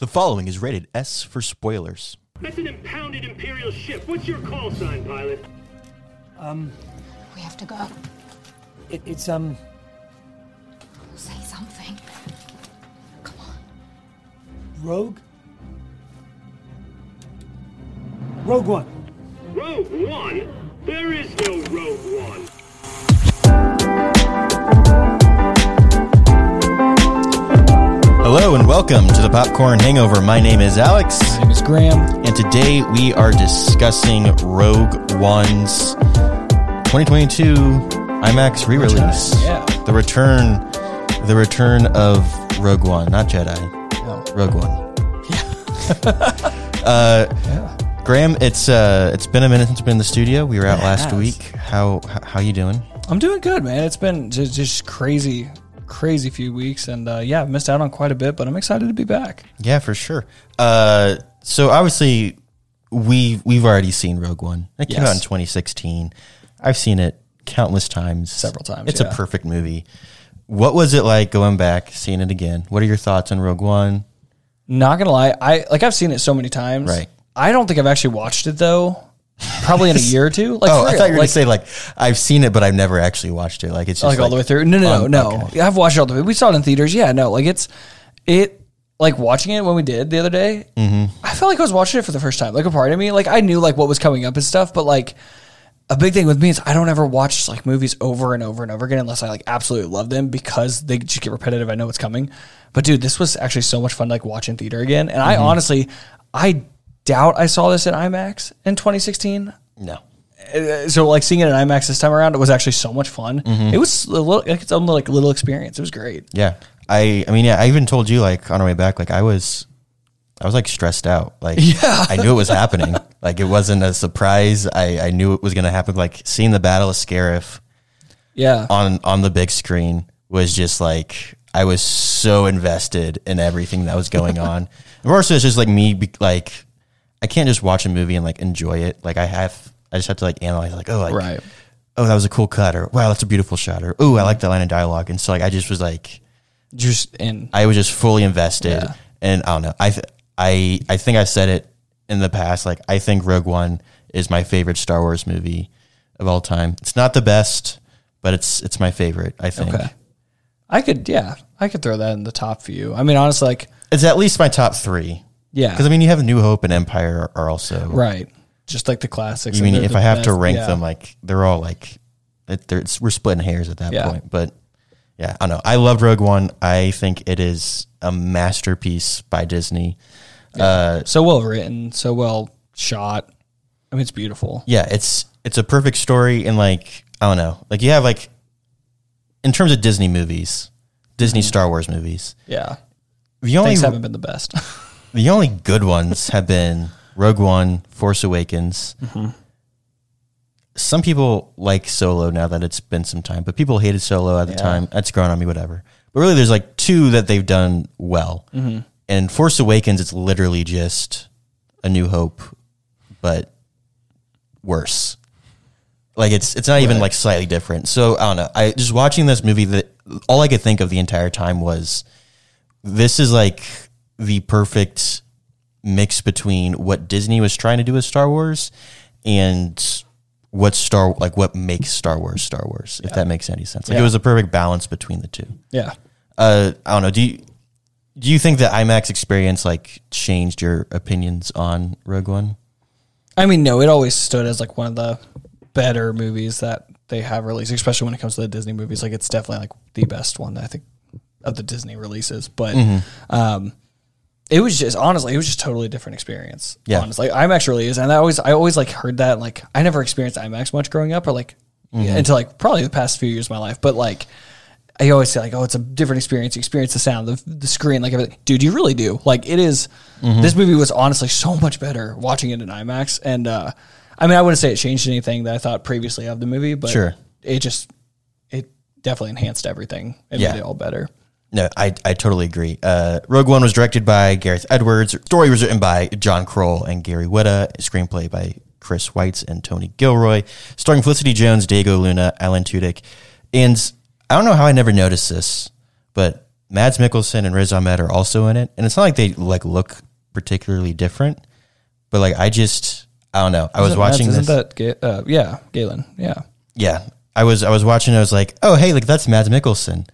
The following is rated S for spoilers. That's an impounded Imperial ship. What's your call sign, pilot? Um. We have to go. It, it's um. Say something. Come on. Rogue. Rogue One. Rogue One? There is no Rogue One. Hello and welcome to the Popcorn Hangover. My name is Alex, My name is Graham. and today we are discussing Rogue One's 2022 IMAX re-release. Yeah. The return, the return of Rogue One, not Jedi. No. Rogue One. uh, Graham, it's uh, it's been a minute since we've been in the studio. We were out It last has. week. How how, how you doing? I'm doing good, man. It's been just, just crazy, crazy few weeks, and uh, yeah, I've missed out on quite a bit, but I'm excited to be back. Yeah, for sure. Uh, so obviously, we we've already seen Rogue One. It came Yes. out in 2016. I've seen it countless times, Several times, It's yeah. a perfect movie. What was it like going back, seeing it again? What are your thoughts on Rogue One? Not gonna lie, I like I've seen it so many times. Right. I don't think I've actually watched it though. Probably in a year or two. Like, Oh, I thought you were like, gonna say like I've seen it, but I've never actually watched it. Like it's just like all the way through. No, no, no, no. okay. I've watched it all the way. We saw it in theaters. Yeah, no, like it's it. Like watching it when we did the other day, Mm-hmm. I felt like I was watching it for the first time. Like a part of me, like I knew like what was coming up and stuff, but like a big thing with me is I don't ever watch like movies over and over and over again unless I like absolutely love them because they just get repetitive. I know what's coming. But dude, this was actually so much fun like watching theater again. And Mm-hmm. I honestly, I doubt I saw this in IMAX in 2016 No, uh, so like seeing it in IMAX this time around, it was actually so much fun. Mm-hmm. It was a little, like its own like little experience. It was great. yeah. I I mean yeah. I even told you like on our way back, like I was. I was like stressed out. Like Yeah. I knew it was happening. like it wasn't a surprise. I, I knew it was gonna happen. Like seeing the Battle of Scarif Yeah, on on the big screen was just like I was so invested in everything that was going on. Of course, it's just like me, be, like I can't just watch a movie and like enjoy it. Like I have, I just have to like analyze, like oh, like right. oh, that was a cool cut, or wow, that's a beautiful shot, or oh, I like that line of dialogue, and so like I just was like Just in. I was just fully invested, Yeah. and I don't know. I th- I I think I've said it in the past. Like I think Rogue One is my favorite Star Wars movie of all time. It's not the best, but it's it's my favorite. I think Okay. I could, yeah, I could throw that in the top few. I mean, honestly, like, it's at least my top three. Yeah, Because I mean, you have New Hope and Empire are also. right. Just like the classics. I mean, if I have to rank Yeah. them, like they're all like, it, they're, it's, we're splitting hairs at that Yeah. point. But yeah, I don't know. I loved Rogue One. I think it is a masterpiece by Disney. Uh, so well written, so well shot. I mean, it's beautiful. yeah, it's it's a perfect story, and like I don't know, like you have like in terms of Disney movies, Disney Star Wars movies. Yeah, The only things haven't been the best. the only good ones have been Rogue One, Force Awakens. Mm-hmm. Some people like Solo now that it's been some time, but people hated Solo at the Yeah. time. That's grown on me, whatever. But really, there's like two that they've done well. Mm-hmm. And Force Awakens, it's literally just A New Hope, but worse. Like it's it's not even like slightly different. So I don't know. I just watching this movie that all I could think of the entire time was this is like the perfect mix between what Disney was trying to do with Star Wars and what Star like what makes Star Wars Star Wars. If that makes any sense, like it was a perfect balance between the two. yeah, Uh, I don't know. Do you do you think the IMAX experience like changed your opinions on Rogue One? I mean, no, it always stood as like one of the better movies that they have released, especially when it comes to the Disney movies. Like it's definitely like the best one I think of the Disney releases. But um, it was just honestly, it was just totally different experience. Yeah. honestly, like, IMAX really is, and I always, I always like heard that. Like I never experienced IMAX much growing up, or like until like probably the past few years of my life. But like. I always say like, oh, it's a different experience. You experience the sound, the, the screen, like everything. Dude, you really do. Like it is- This movie was honestly so much better watching it in IMAX. And uh, I mean, I wouldn't say it changed anything that I thought previously of the movie, but Sure. it just it definitely enhanced everything and Yeah. made it all better. No, I, I totally agree. Uh, Rogue One was directed by Gareth Edwards. Story was written by John Knoll and Gary Whitta. Screenplay by Chris Weitz and Tony Gilroy. Starring Felicity Jones, Diego Luna, Alan Tudyk. And I don't know how I never noticed this, but Mads Mikkelsen and Riz Ahmed are also in it, and it's not like they like look particularly different, but like I just I don't know. I was Isn't watching Mads- this. Isn't that uh, yeah, Galen? Yeah. yeah, I was I was watching. I was like, oh hey, like that's Mads Mikkelsen.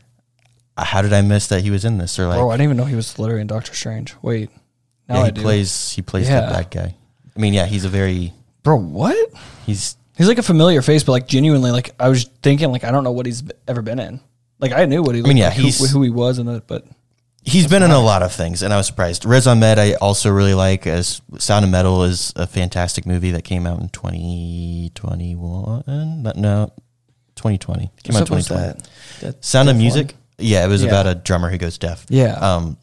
How did I miss that he was in this? Or like, Bro, I didn't even know he was literally in Doctor Strange. Wait, now yeah, I he do. plays he plays Yeah. the bad guy. I mean, yeah, he's a very Bro, what? he's He's like a familiar face, but like genuinely, like I was thinking, like I don't know what he's ever been in. Like I knew what he. Looked mean, yeah, like, who- he's- who, he was in it, but He's been in a lot of things, and I was surprised. Riz Ahmed, I also really like. As Sound of Metal is a fantastic movie that came out in twenty twenty one. No, twenty twenty came out twenty twenty. that? That Sound of Music. Yeah, it was Yeah. about a drummer who goes deaf. Yeah. Um,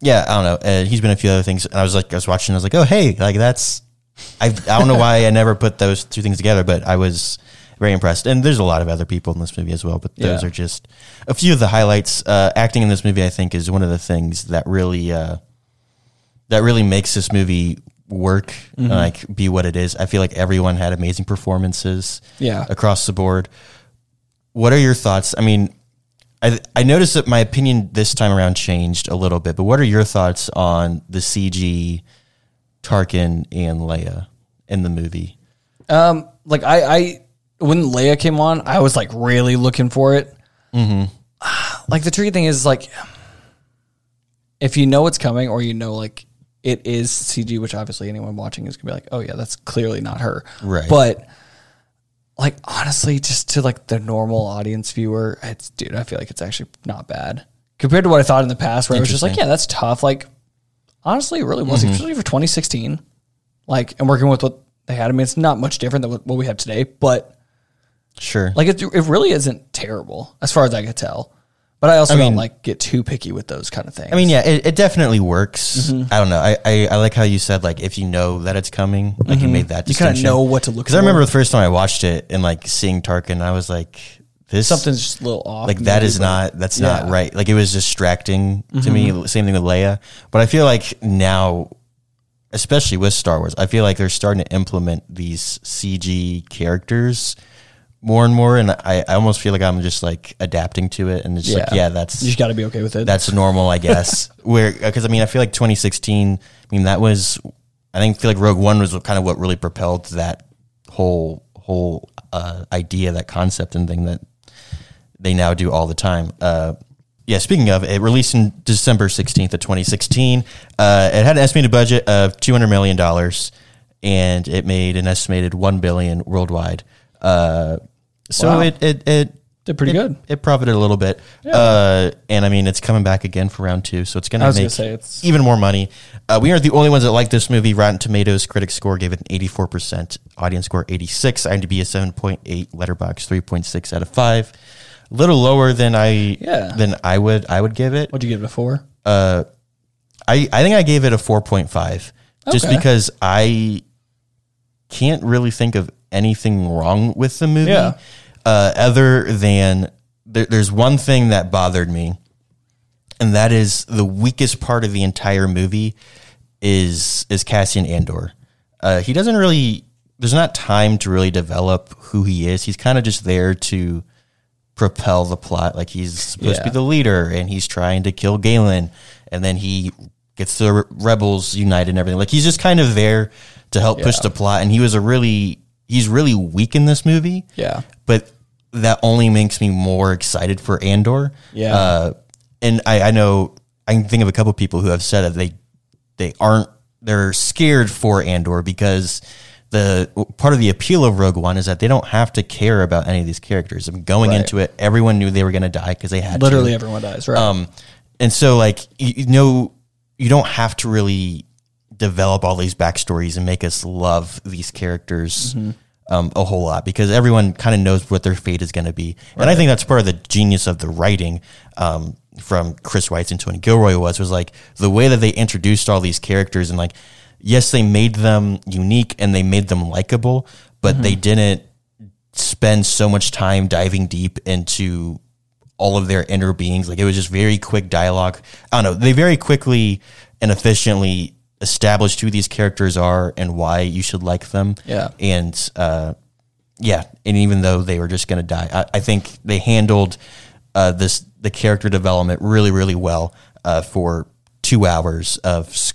yeah, I don't know. Uh, he's been a few other things, and I was like, I was watching. I was like, oh hey, like that's. I I don't know why I never put those two things together, but I was very impressed. And there's a lot of other people in this movie as well, but those Yeah. are just a few of the highlights. Uh, acting in this movie, I think, is one of the things that really uh, that really makes this movie work and like be what it is. I feel like everyone had amazing performances Yeah. across the board. What are your thoughts? I mean, I I noticed that my opinion this time around changed a little bit, but what are your thoughts on the CG Tarkin and Leia in the movie? Um, like I, I when Leia came on, I was like really looking for it. Mm-hmm. Like the tricky thing is like, if you know it's coming or you know like it is CG, which obviously anyone watching is gonna be like, oh yeah, that's clearly not her. Right. But like honestly, just to like the normal audience viewer, it's dude, I feel like it's actually not bad compared to what I thought in the past, where I was just like, yeah, that's tough. Like honestly, it really was, mm-hmm. especially for 2016. Like and working with what they had. I mean, it's not much different than what what we have today, but Sure. like it, it really isn't terrible as far as I could tell. But I also I don't like get too picky with those kind of things. I mean, yeah, it, it definitely works. I don't know. I, I, I like how you said like if you know that it's coming, like you made that you kind of know what to look for. Because I remember the first time I watched it and like seeing Tarkin, I was like, this something's just a little off. like that maybe, is not that's Yeah. Mm-hmm. not right. Like it was distracting to me. Same thing with Leia. But I feel like now, especially with Star Wars, I feel like they're starting to implement these CG characters more and more, and I, I almost feel like I'm just like adapting to it, and it's like yeah, that's you just got to be okay with it. that's normal, I guess. Where because I mean, I feel like 2016. I mean, that was I think feel like Rogue One was kind of what really propelled that whole whole uh, idea, that concept, and thing that they now do all the time. Uh, yeah, speaking of, it released in December 16th of 2016. Uh, it had an estimated budget of $200 million and it made an estimated 1 billion worldwide. Uh, so Wow. it, it, it Did pretty it- good. It profited a little bit. Uh, and I mean, it's coming back again for round two. So it's going to gonna make it's- even more money. Uh, we aren't the only ones that like this movie. Rotten Tomatoes critic score gave it an 84%, audience score 86, IMDb a 7.8, Letterboxd 3.6 out of 5. A little lower than I Yeah. than I would I would give it. What'd you give it a four? I I think I gave it a 4.5 just Okay. because I can't really think of anything wrong with the movie Yeah. uh, other than there, there's one thing that bothered me and that is the weakest part of the entire movie is is Cassian Andor. Uh, he doesn't really there's not time to really develop who he is. He's kind of just there to propel the plot. Like he's supposed to be the leader and he's trying to kill Galen and then he gets the rebels united and everything. Like he's just kind of there to help push the plot and he was a really he's really weak in this movie. Yeah. But that only makes me more excited for Andor. Yeah. Uh, and I, I know I can think of a couple people who have said that they they aren't they're scared for Andor because the part of the appeal of Rogue One is that they don't have to care about any of these characters. I mean, going Right. into it, everyone knew they were going to die because they had Literally to. everyone dies, right? Um, and so like you, you know, you don't have to really develop all these backstories and make us love these characters um, a whole lot because everyone kind of knows what their fate is going to be. And I think that's part of the genius of the writing um, from Chris Weitz and Tony Gilroy was was like the way that they introduced all these characters and like yes they made them unique and they made them likable, but they didn't spend so much time diving deep into all of their inner beings. Like it was just very quick dialogue. I don't know. They very quickly and efficiently established who these characters are and why you should like them. Yeah. And uh, yeah, and even though they were just going to die, I, I think they handled uh, this the character development really really well uh, for two hours of s-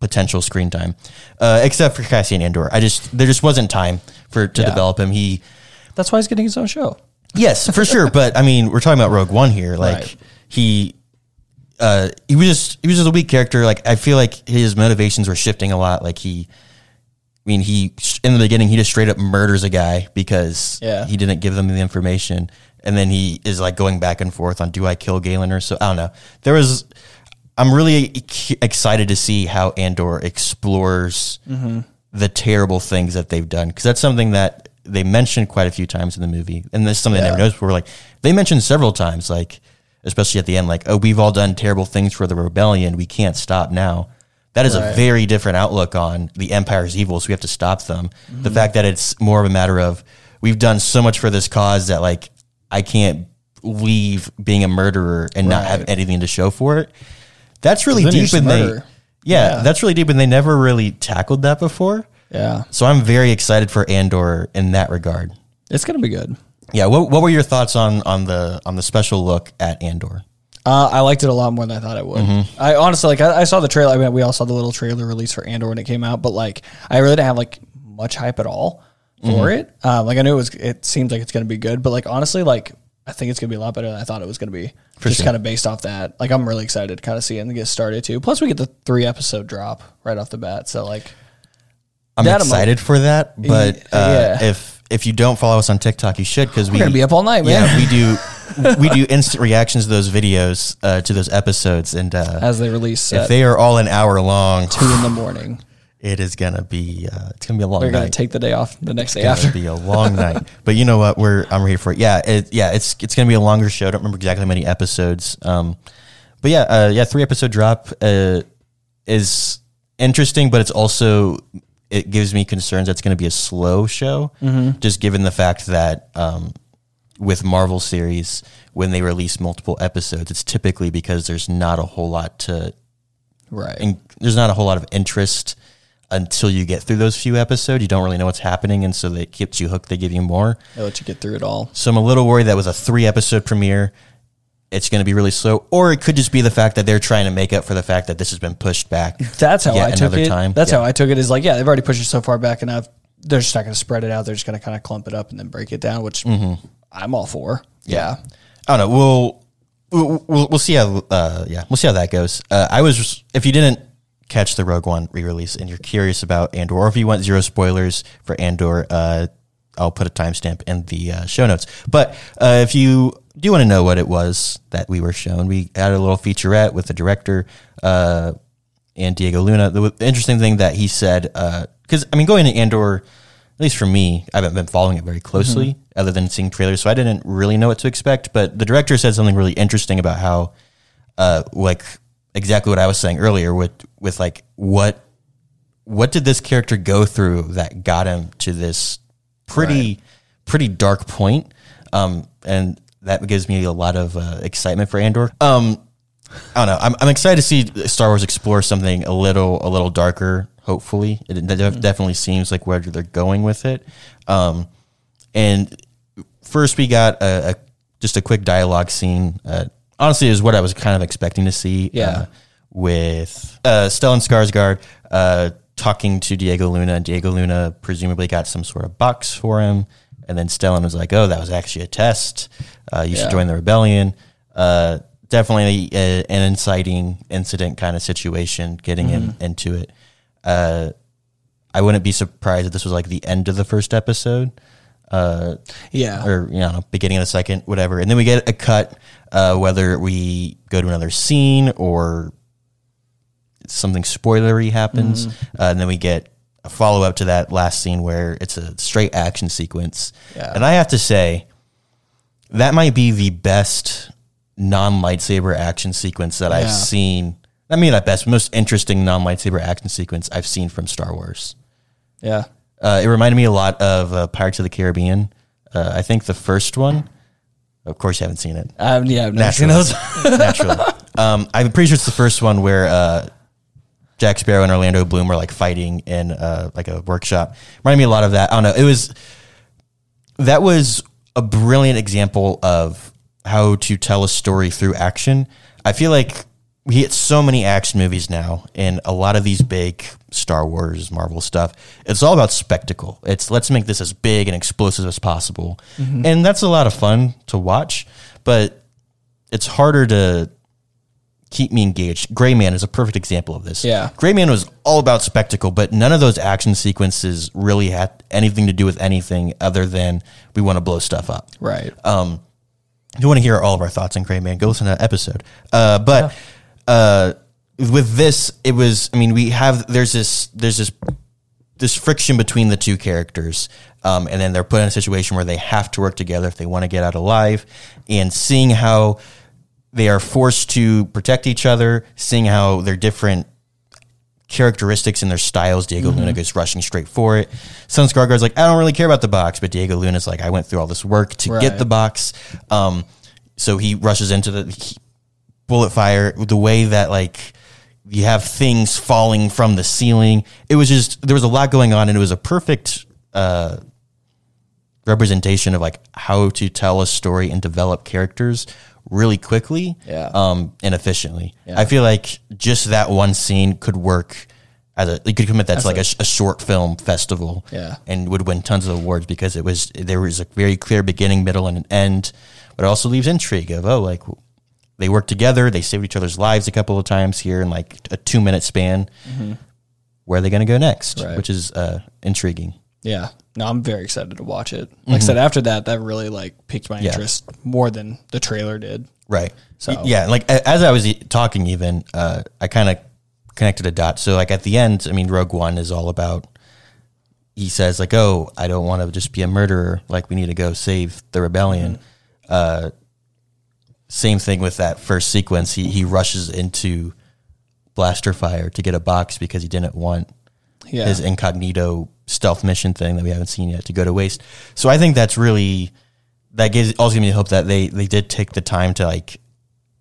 potential screen time, uh, except for Cassian Andor. I just there just wasn't time for to Yeah. develop him. He That's why he's getting his own show. Yes, for sure. But I mean, we're talking about Rogue One here. Like Right. he, uh, he was just he was just a weak character. Like I feel like his motivations were shifting a lot. Like he, I mean, he in the beginning he just straight up murders a guy because Yeah. he didn't give them the information, and then he is like going back and forth on do I kill Galen or so. I don't know. There was. I'm really excited to see how Andor explores the terrible things that they've done because that's something that they mentioned quite a few times in the movie, and this is something I never noticed before. Like they mentioned several times, like especially at the end, like oh, we've all done terrible things for the rebellion. We can't stop now. That is a very different outlook on the empire's evil, so we have to stop them. The mm-hmm. fact that it's more of a matter of we've done so much for this cause that like I can't leave being a murderer and not have anything to show for it. That's really deep, and they yeah, Yeah. that's really deep, and they never really tackled that before. Yeah, So I'm very excited for Andor in that regard. it's gonna be good. Yeah, what, what were your thoughts on on the on the special look at Andor? Uh, I liked it a lot more than I thought I would. Mm-hmm. I honestly like. I, I saw the trailer. I mean, we all saw the little trailer release for Andor when it came out, but like, I really didn't have like much hype at all for Mm-hmm. it. Um, like, I knew it was. It seems like it's going to be good, but like, honestly, like, I think it's going to be a lot better than I thought it was going to be. just sure. kind of based off that. Like, I'm really excited to kind of see it and get started too. Plus, we get the three episode drop right off the bat. So like, I'm That I'm excited for that, but uh, yeah. if if you don't follow us on TikTok, you should because we're gonna be up all night, man. Yeah, we do we do instant reactions to those videos uh, to those episodes, and uh, as they release if they are all an hour long, two in the morning, it is gonna be uh, it's gonna be a long they're gonna take the day off the next day after. be a long night. But you know what? We're I'm ready for it. Yeah, it, yeah. It's it's gonna be a longer show. I don't remember exactly how many episodes. Um, but yeah, uh, yeah, three episode drop uh, is interesting, but it's also it gives me concerns that it's going to be a slow show, just given the fact that um, with Marvel series when they release multiple episodes, it's typically because there's not a whole lot to right. and there's not a whole lot of interest until you get through those few episodes. You don't really know what's happening, and so they keeps you hooked. They give you more. They let you get through it all. So I'm a little worried that with a three episode premiere, it's going to be really slow, or it could just be the fact that they're trying to make up for the fact that this has been pushed back. That's how I took another it. time. That's Yeah. how I took it. Is like, yeah, they've already pushed it so far back enough. They're just not going to spread it out. They're just going to kind of clump it up and then break it down, which I'm all for. Yeah. I don't know. We'll we'll, we'll, we'll see how uh, yeah we'll see how that goes. Uh, I was if you didn't catch the Rogue One re-release and you're curious about Andor, or if you want zero spoilers for Andor, uh, I'll put a timestamp in the uh, show notes. But uh, if you do you want to know what it was that we were shown, we had a little featurette with the director uh, and Diego Luna. The, the interesting thing that he said, because I mean, going to Andor, at least for me, I haven't been following it very closely, other than seeing trailers, so I didn't really know what to expect. But the director said something really interesting about how, uh, like exactly what I was saying earlier, with with like what what did this character go through that got him to this pretty pretty dark point um and that gives me a lot of uh, excitement for andor. Um i don't know. I'm, I'm excited to see star wars explore something a little a little darker hopefully. It, def- definitely seems like where they're going with it. Um and first we got a, a just a quick dialogue scene uh, honestly is what i was kind of expecting to see Yeah. uh, with uh, Stellan Skarsgård uh, talking to Diego Luna. Diego Luna presumably got some sort of box for him, and then Stellan was like, "Oh, that was actually a test. Uh, you Yeah. should join the rebellion." Uh, definitely a, an inciting incident kind of situation, getting him into it. Uh, I wouldn't be surprised if this was like the end of the first episode Yeah. or you know beginning of the second whatever and then we get a cut uh, whether we go to another scene or something spoilery happens uh, and then we get a follow-up to that last scene where it's a straight action sequence Yeah. and i have to say that might be the best non-lightsaber action sequence that i've Yeah. seen i mean not best most interesting non-lightsaber action sequence i've seen from star wars yeah. uh, it reminded me a lot of uh, Pirates of the Caribbean. Uh, I think the first one. Of course, you haven't seen it. Um, yeah. I've never seen Naturally, those. naturally. Um, I'm pretty sure it's the first one where uh, Jack Sparrow and Orlando Bloom were like fighting in uh, like a workshop. Reminded me a lot of that. I don't know. It was that was a brilliant example of how to tell a story through action. I feel like we get so many action movies now, and a lot of these big Star Wars, Marvel stuff. It's all about spectacle. It's let's make this as big and explosive as possible, and that's a lot of fun to watch. But it's harder to keep me engaged. Gray Man is a perfect example of this. Yeah. Gray Man was all about spectacle, but none of those action sequences really had anything to do with anything other than we want to blow stuff up. Right. Um, if you want to hear all of our thoughts on Gray Man, go listen to that episode. Uh, but uh, with this, it was. I mean, we have there's this there's this this friction between the two characters, um, and then they're put in a situation where they have to work together if they want to get out alive. And seeing how they are forced to protect each other, seeing how they're different characteristics and their styles. Diego Luna goes rushing straight for it. Sun Skarsgård's like, I don't really care about the box, but Diego Luna's like, I went through all this work to Right. get the box. Um, so he rushes into the he- bullet fire. The way that like you have things falling from the ceiling. It was just there was a lot going on, and it was a perfect. Uh, representation of like how to tell a story and develop characters really quickly Yeah. um and efficiently Yeah. i feel like just that one scene could work as a you could commit that to like a, a short film festival Yeah. and would win tons of awards because it was there was a very clear beginning middle and an end but it also leaves intrigue of oh like they work together they saved each other's lives a couple of times here in like a two minute span where are they going to go next Mm-hmm. Right. which is uh intriguing Yeah. No, I'm very excited to watch it. Like I said, after that, that really like piqued my Mm-hmm. Yeah. interest more than the trailer did. Right. So- So yeah, like a- as I was e- talking, even uh, I kind of connected a dot. So like at the end, I mean, Rogue One is all about. He says like, "Oh, I don't want to just be a murderer. Like we need to go save the rebellion." Uh, same thing with that first sequence. He he rushes into blaster fire to get a box because he didn't want Yeah. his incognito stealth mission thing that we haven't seen yet to go to waste. So I think that's really that gives also gives me hope that they they did take the time to like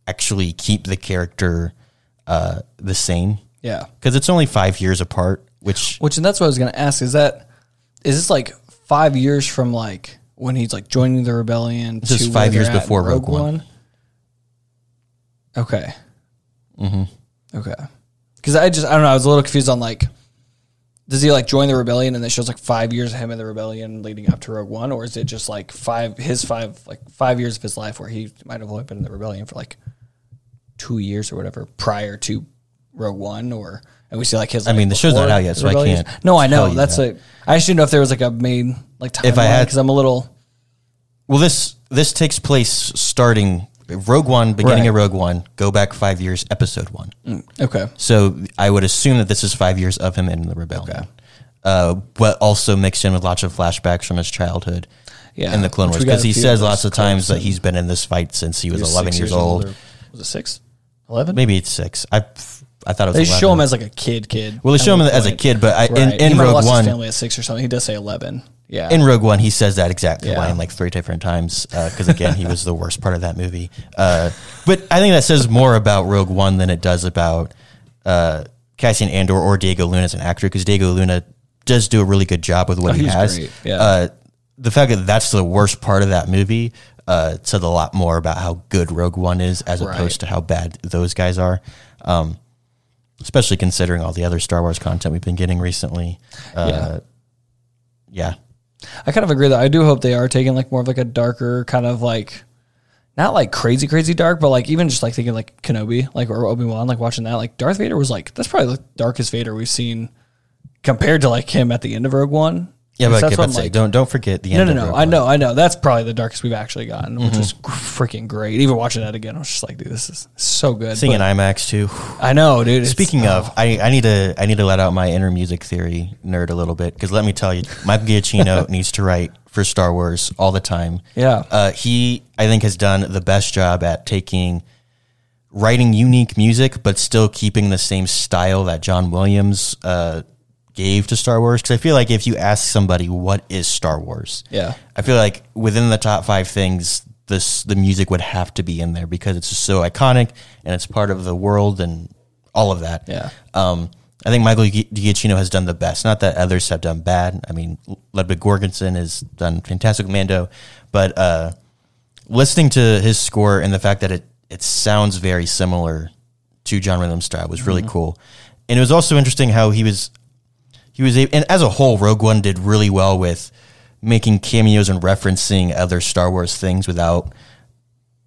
actually keep the character uh the same yeah. because it's only five years apart. Which Which and that's what I was gonna ask. Is that is this like five years from like when he's like joining the rebellion? This is five years before in Rogue One. Okay. Mm-hmm. Okay. Because I just I don't know. I was a little confused on like, does he like join the rebellion and it shows like five years of him in the rebellion leading up to Rogue One, or is it just like five his five like five years of his life where he might have only been in the rebellion for like two years or whatever prior to Rogue One, or and we see like his. I like, mean, the show's not out yet, so I can't No, I know that's that. a. I just didn't know if there was like a main like timeline If I had- because I'm a little well, this this takes place starting Rogue One, beginning of Rogue One. Go back five years, Episode One. okay. So I would assume that this is five years of him in the rebellion. Uh, but also mixed in with lots of flashbacks from his childhood Yeah, in the Clone which Wars we got because a he few says of lots of times clips that and- he's been in this fight since he was, He was 11 six years, old. or- was it six? Eleven? Maybe it's six. I I thought it was. They 11. show him as like a kid, kid. well, they at show him one as a point. kid, but I, Right. in, he in might have Rogue lost One, his family at six or something. He does say eleven. Yeah. in Rogue One, he says that exact Yeah. line like three different times because again, he was the worst part of that movie. Uh, but I think that says more about Rogue One than it does about uh, Cassian Andor or Diego Luna as an actor because Diego Luna does do a really good job with what Oh, he he's has. yeah. Uh, the fact that that's the worst part of that movie uh, said a lot more about how good Rogue One is as Right. opposed to how bad those guys are. Um, especially considering all the other Star Wars content we've been getting recently. Uh, yeah. I kind of agree that I do hope they are taking like more of like a darker kind of like not like crazy crazy dark, but like even just like thinking like Kenobi, like or Obi Wan, like watching that, like Darth Vader was like that's probably the darkest Vader we've seen compared to like him at the end of Rogue One. Yeah, but, That's okay, but say, like- don't don't forget the No, end. no, of no. I Mm-hmm. know, I know. That's probably the darkest we've actually gotten, which is freaking great. Even watching that again, I was just like, dude, this is so good. Seeing in IMAX too. I know, dude. Speaking of, I, I need to I need to let out my inner music theory nerd a little bit because let me tell you, Mike Giacchino needs to write for Star Wars all the time. Yeah. uh, he I think has done the best job at taking writing unique music, but still keeping the same style that John Williams uh, gave to Star Wars. Because I feel like if you ask somebody what is Star Wars, Yeah. I feel like within the top five things, this the music would have to be in there because it's just so iconic and it's part of the world and all of that. Yeah. Um, I think Michael Gi- Giacchino has done the best. Not that others have done bad. I mean, Ludwig Göransson has done fantastic Mando, but uh, listening to his score and the fact that it it sounds very similar to John Williams' style was really cool. And it was also interesting how he was he was a, and as a whole, Rogue One did really well with making cameos and referencing other Star Wars things without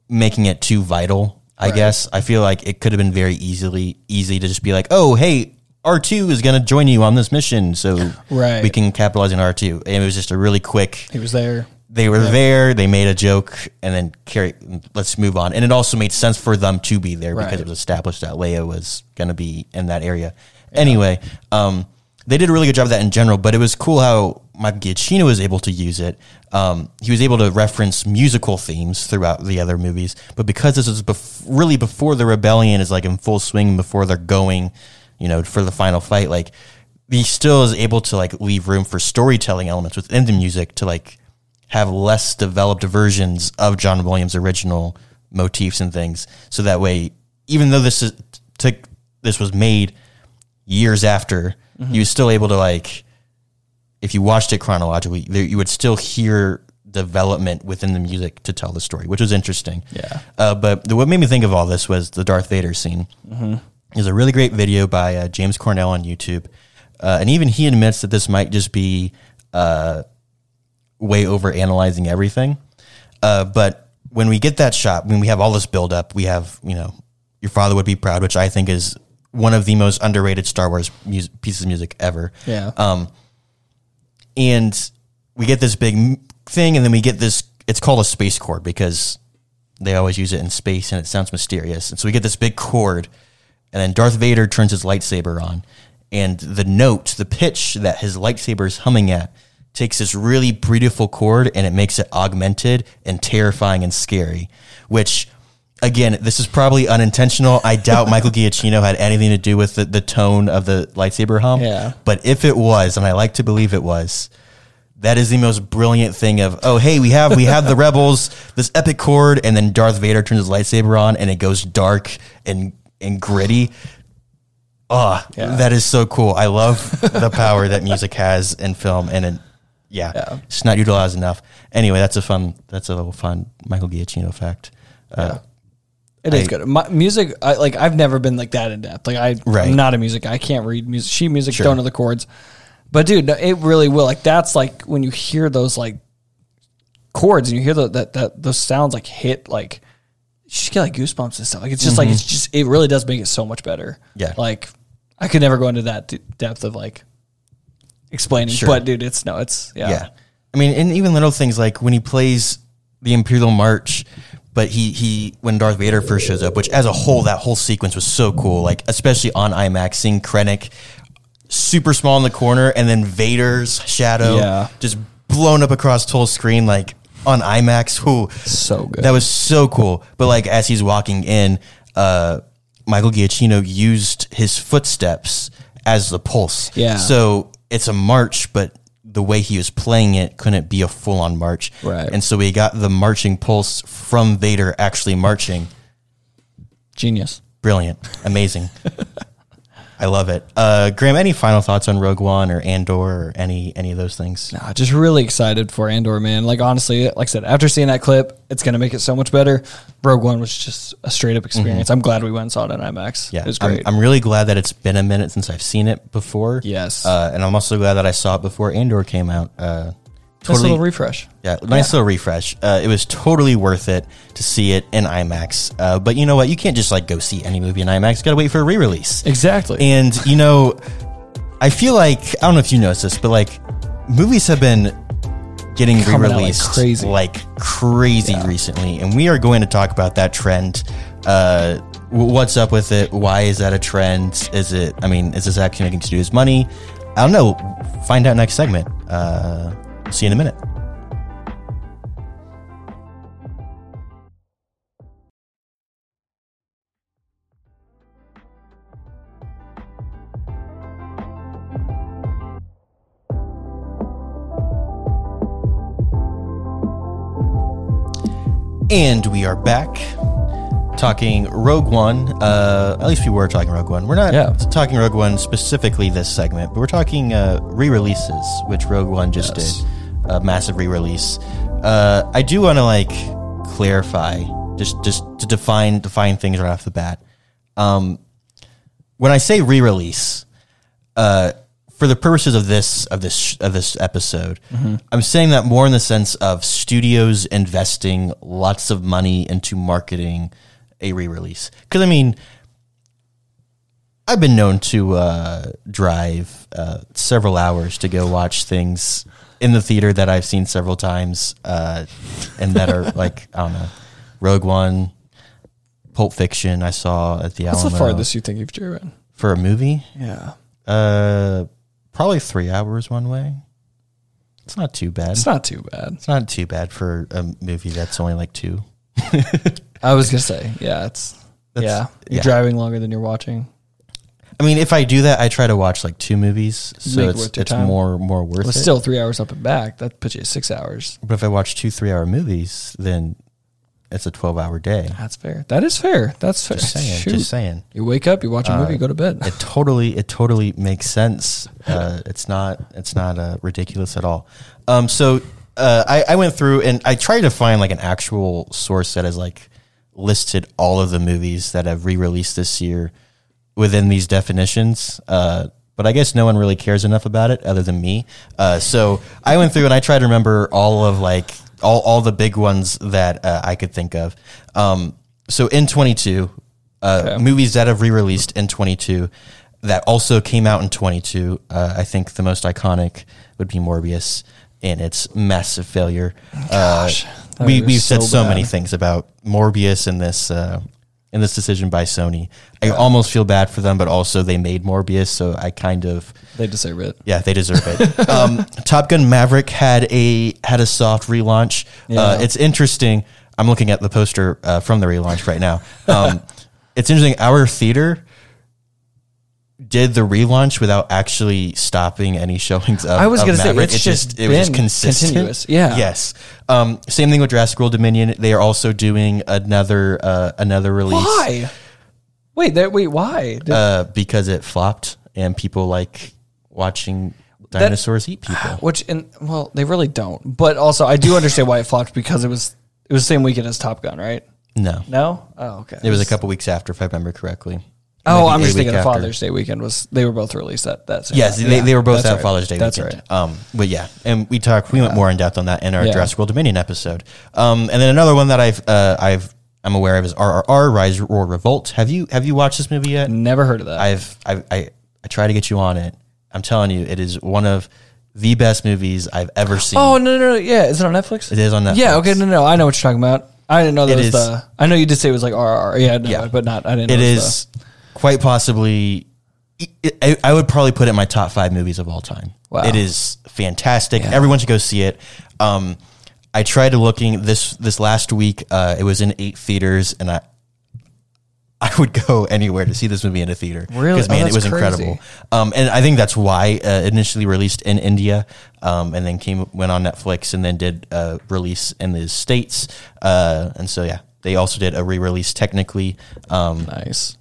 making it too vital. I guess I feel like it could have been very easily easy to just be like, oh, hey, R two is going to join you on this mission, so Right. we can capitalize on R two. And it was just a really quick He was there. they were there, they made a joke, and then carry. Let's move on. And it also made sense for them to be there because it was established that Leia was going to be in that area. Anyway, um, they did a really good job of that in general. But it was cool how Mike Giacchino was able to use it. Um, he was able to reference musical themes throughout the other movies. But because this was bef- really before the rebellion is like in full swing, before they're going, you know, for the final fight, like he still is able to like leave room for storytelling elements within the music to like have less developed versions of John Williams' original motifs and things. So that way, even though this is took this was made years after, you was still able to like, if you watched it chronologically, there, you would still hear development within the music to tell the story, which was interesting. Yeah. Uh, but the, what made me think of all this was the Darth Vader scene. There's a really great video by uh, James Cornell on YouTube, uh, and even he admits that this might just be uh, way over analyzing everything. Uh, but when we get that shot, when we have all this build up, we have you know, your father would be proud, which I think is one of the most underrated Star Wars mus- pieces of music ever. Yeah. Um, and we get this big thing, and then we get this. It's called a space chord because they always use it in space, and it sounds mysterious. And so we get this big chord, and then Darth Vader turns his lightsaber on, and the note, the pitch that his lightsaber is humming at, takes this really beautiful chord, and it makes it augmented and terrifying and scary. Which, again, this is probably unintentional. I doubt Michael Giacchino had anything to do with the, the tone of the lightsaber hum. Yeah. But if it was, and I like to believe it was, that is the most brilliant thing of oh hey we have we have the rebels this epic chord and then Darth Vader turns his lightsaber on and it goes dark and and gritty. Oh, Yeah. that is so cool. I love the power that music has in film and it, yeah, Yeah. it's not utilized enough. Anyway, that's a fun that's a little fun Michael Giacchino fact. Uh, It is I- good. My, music, I, like I've never been like that in depth. Like I, Right. I'm not a music. I can't read music, sheet music. Sure. Don't know the chords. But dude, no, it really will. Like that's like when you hear those like chords and you hear the, that that those sounds like hit like you just get like goosebumps and stuff. Like it's just like it's just it really does make it so much better. Mm-hmm. Yeah. Like I could never go into that d- depth of like explaining. Sure. But dude, it's no, it's yeah. Yeah. I mean, and even little things like when he plays the Imperial March, but he he when Darth Vader first shows up, which as a whole that whole sequence was so cool. Like especially on IMAX, seeing Krennic super small in the corner, and then Vader's shadow Yeah. just blown up across the whole screen, like on IMAX. Who So good. That was so cool. But like as he's walking in, uh, Michael Giacchino used his footsteps as the pulse. Yeah. So it's a march, but the way he was playing it couldn't be a full on march. Right. And so we got the marching pulse from Vader actually marching. Genius. Brilliant. Amazing. I love it. Uh, Graham, any final thoughts on Rogue One or Andor or any any of those things? Nah, just really excited for Andor, man. Like honestly, like I said, after seeing that clip, it's gonna make it so much better. Rogue One was just a straight up experience. I'm glad we went and saw it in IMAX. Mm-hmm. Yeah, it was I'm, great. I'm really glad that it's been a minute since I've seen it before. Yes. uh, and I'm also glad that I saw it before Andor came out. Uh, Nice little refresh. yeah, nice little refresh. Uh, it was totally worth it to see it in IMAX. Uh, but you know what? You can't just like go see any movie in IMAX. You got to wait for a re-release. Exactly. And you know, I feel like I don't know if you noticed this, but like movies have been getting Coming re-released crazy. like crazy recently, and we are going to talk about that trend. Uh, what's up with it? Why is that a trend? Is it? I mean, is this actually making studios money? I don't know. Find out next segment. Uh, see you in a minute. And we are back talking Rogue One. Uh, at least we were talking Rogue One. We're not Yeah. talking Rogue One specifically this segment, but we're talking uh, re-releases, which Rogue One just Yes. did. A massive re-release. Uh, I do want to like clarify, just just to define define things right off the bat. Um, when I say re-release, uh, for the purposes of this of this of this episode, I'm saying that more in the sense of studios investing lots of money into marketing a re-release. Because I mean, I've been known to uh, drive uh, several hours to go watch things in the theater that I've seen several times, uh, and that are like I don't know, Rogue One, Pulp Fiction. I saw at the What's the farthest you think you've driven? for a movie. Yeah. Uh, probably three hours one way. It's not too bad. It's not too bad. It's not too bad for a movie that's only like two. I was gonna say, yeah, it's That's- yeah. You're yeah. driving longer than you're watching. I mean, if I do that, I try to watch like two movies, so Make it it's worth your it's time. more more worth But it. still, three hours up and back. That puts you at six hours. But if I watch two three hour movies, then it's a twelve hour day. That's fair. That is fair. That's fair. Just saying. Shoot. Just saying. You wake up, you watch a movie, you go to bed. It totally it totally makes sense. Uh, it's not it's not uh, ridiculous at all. Um, so uh, I, I went through and I tried to find like an actual source that has like listed all of the movies that have re released this year within these definitions. Uh, but I guess no one really cares enough about it other than me. Uh, so I went through and I tried to remember all of like all, all the big ones that uh, I could think of. Um, so in 22, uh, Okay. movies that have re-released in 22 that also came out in 22. Uh, I think the most iconic would be Morbius and its massive failure. Gosh, uh, we, we've said so so bad. many things about Morbius in this uh, in this decision by Sony. I almost feel bad for them, but also they made Morbius, so I kind of They deserve it. yeah, they deserve it. um, Top Gun Maverick had a had a soft relaunch. Uh, it's interesting. I'm looking at the poster uh, from the relaunch right now. Um, it's interesting. Our theater did the relaunch without actually stopping any showings of. I was of gonna say, Maverick. it's It just it was just been consistent. continuous. Yeah. Yes. Um, same thing with Jurassic World Dominion. They are also doing another uh, another release. Why? Wait, that wait, why? Did- Uh, because it flopped and people like watching dinosaurs eat people. Which and well, they really don't. But also, I do understand why it flopped because it was it was the same weekend as Top Gun, right? No. No. Oh, okay. It was a couple weeks after, if I remember correctly. Oh, I'm just thinking after. Father's Day weekend was they were both released that that same Yes, night. they, Yeah, they were both that's at right. Father's Day That's weekend. right. Um, but yeah, and we talked, we went more in depth on that in our Yeah. Jurassic World Dominion episode. Um, and then another one that I've, uh, I've, I'm aware of is RRR Rise Roar Revolt. Have you, have you watched this movie yet? Never heard of that. I've, I've, I, I try to get you on it. I'm telling you, it is one of the best movies I've ever seen. oh no, no no yeah is it on Netflix? It is on Netflix. Yeah. Okay. No no I know what you're talking about. I didn't know that It was is- the. I know you did say it was like RR. Yeah. No, Yeah. But not. I didn't. It know is quite possibly. I, I would probably put it in my top five movies of all time. Wow. It is fantastic. Yeah. Everyone should go see it. Um, I tried looking this this last week. Uh, it was in eight theaters, and I I would go anywhere to see this movie in a theater. Really? Because Oh, man, it was crazy. incredible. Um, and I think that's why uh, initially released in India, um, and then came went on Netflix, and then did uh, release in the states. Uh, and so yeah, they also did a re-release technically. Um, Nice.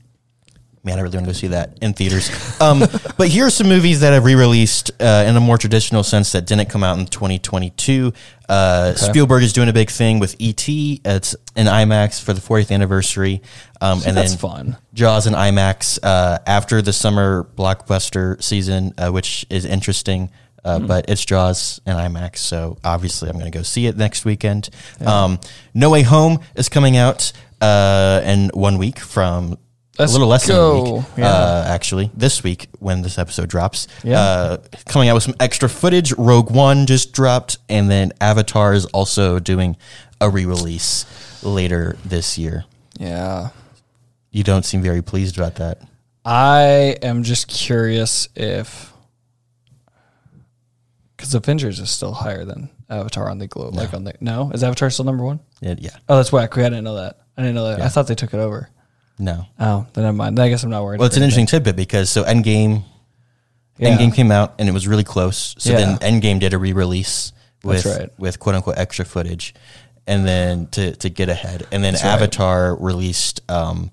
Man, I really want to go see that in theaters. Um, but here are some movies that have re-released uh, in a more traditional sense that didn't come out in 2022. Uh, Spielberg is doing a big thing with E.T. It's in IMAX for the 40th anniversary. Um, and That's then fun. Jaws in IMAX uh, after the summer blockbuster season, uh, which is interesting. Uh, Hmm. But it's Jaws in IMAX, so obviously I'm going to go see it next weekend. Um, no Way Home is coming out uh, in one week from Let's a little less than a week, Yeah. uh, actually, this week when this episode drops. Yeah. Uh, coming out with some extra footage. Rogue One just dropped, and then Avatar is also doing a re release later this year. Yeah. You don't seem very pleased about that. I am just curious if because Avengers is still higher than Avatar on the globe. Like on the no, is Avatar still number one? It- yeah. Oh, that's whack. I didn't know that. I didn't know that. I thought they took it over. No. Oh, then never mind. I guess I'm not worried. Well, it's an anything. interesting tidbit because so Endgame, Yeah. Endgame came out and it was really close. So Yeah. then Endgame did a re-release with right. with quote unquote extra footage, and then to to get ahead, and then right. Avatar released um,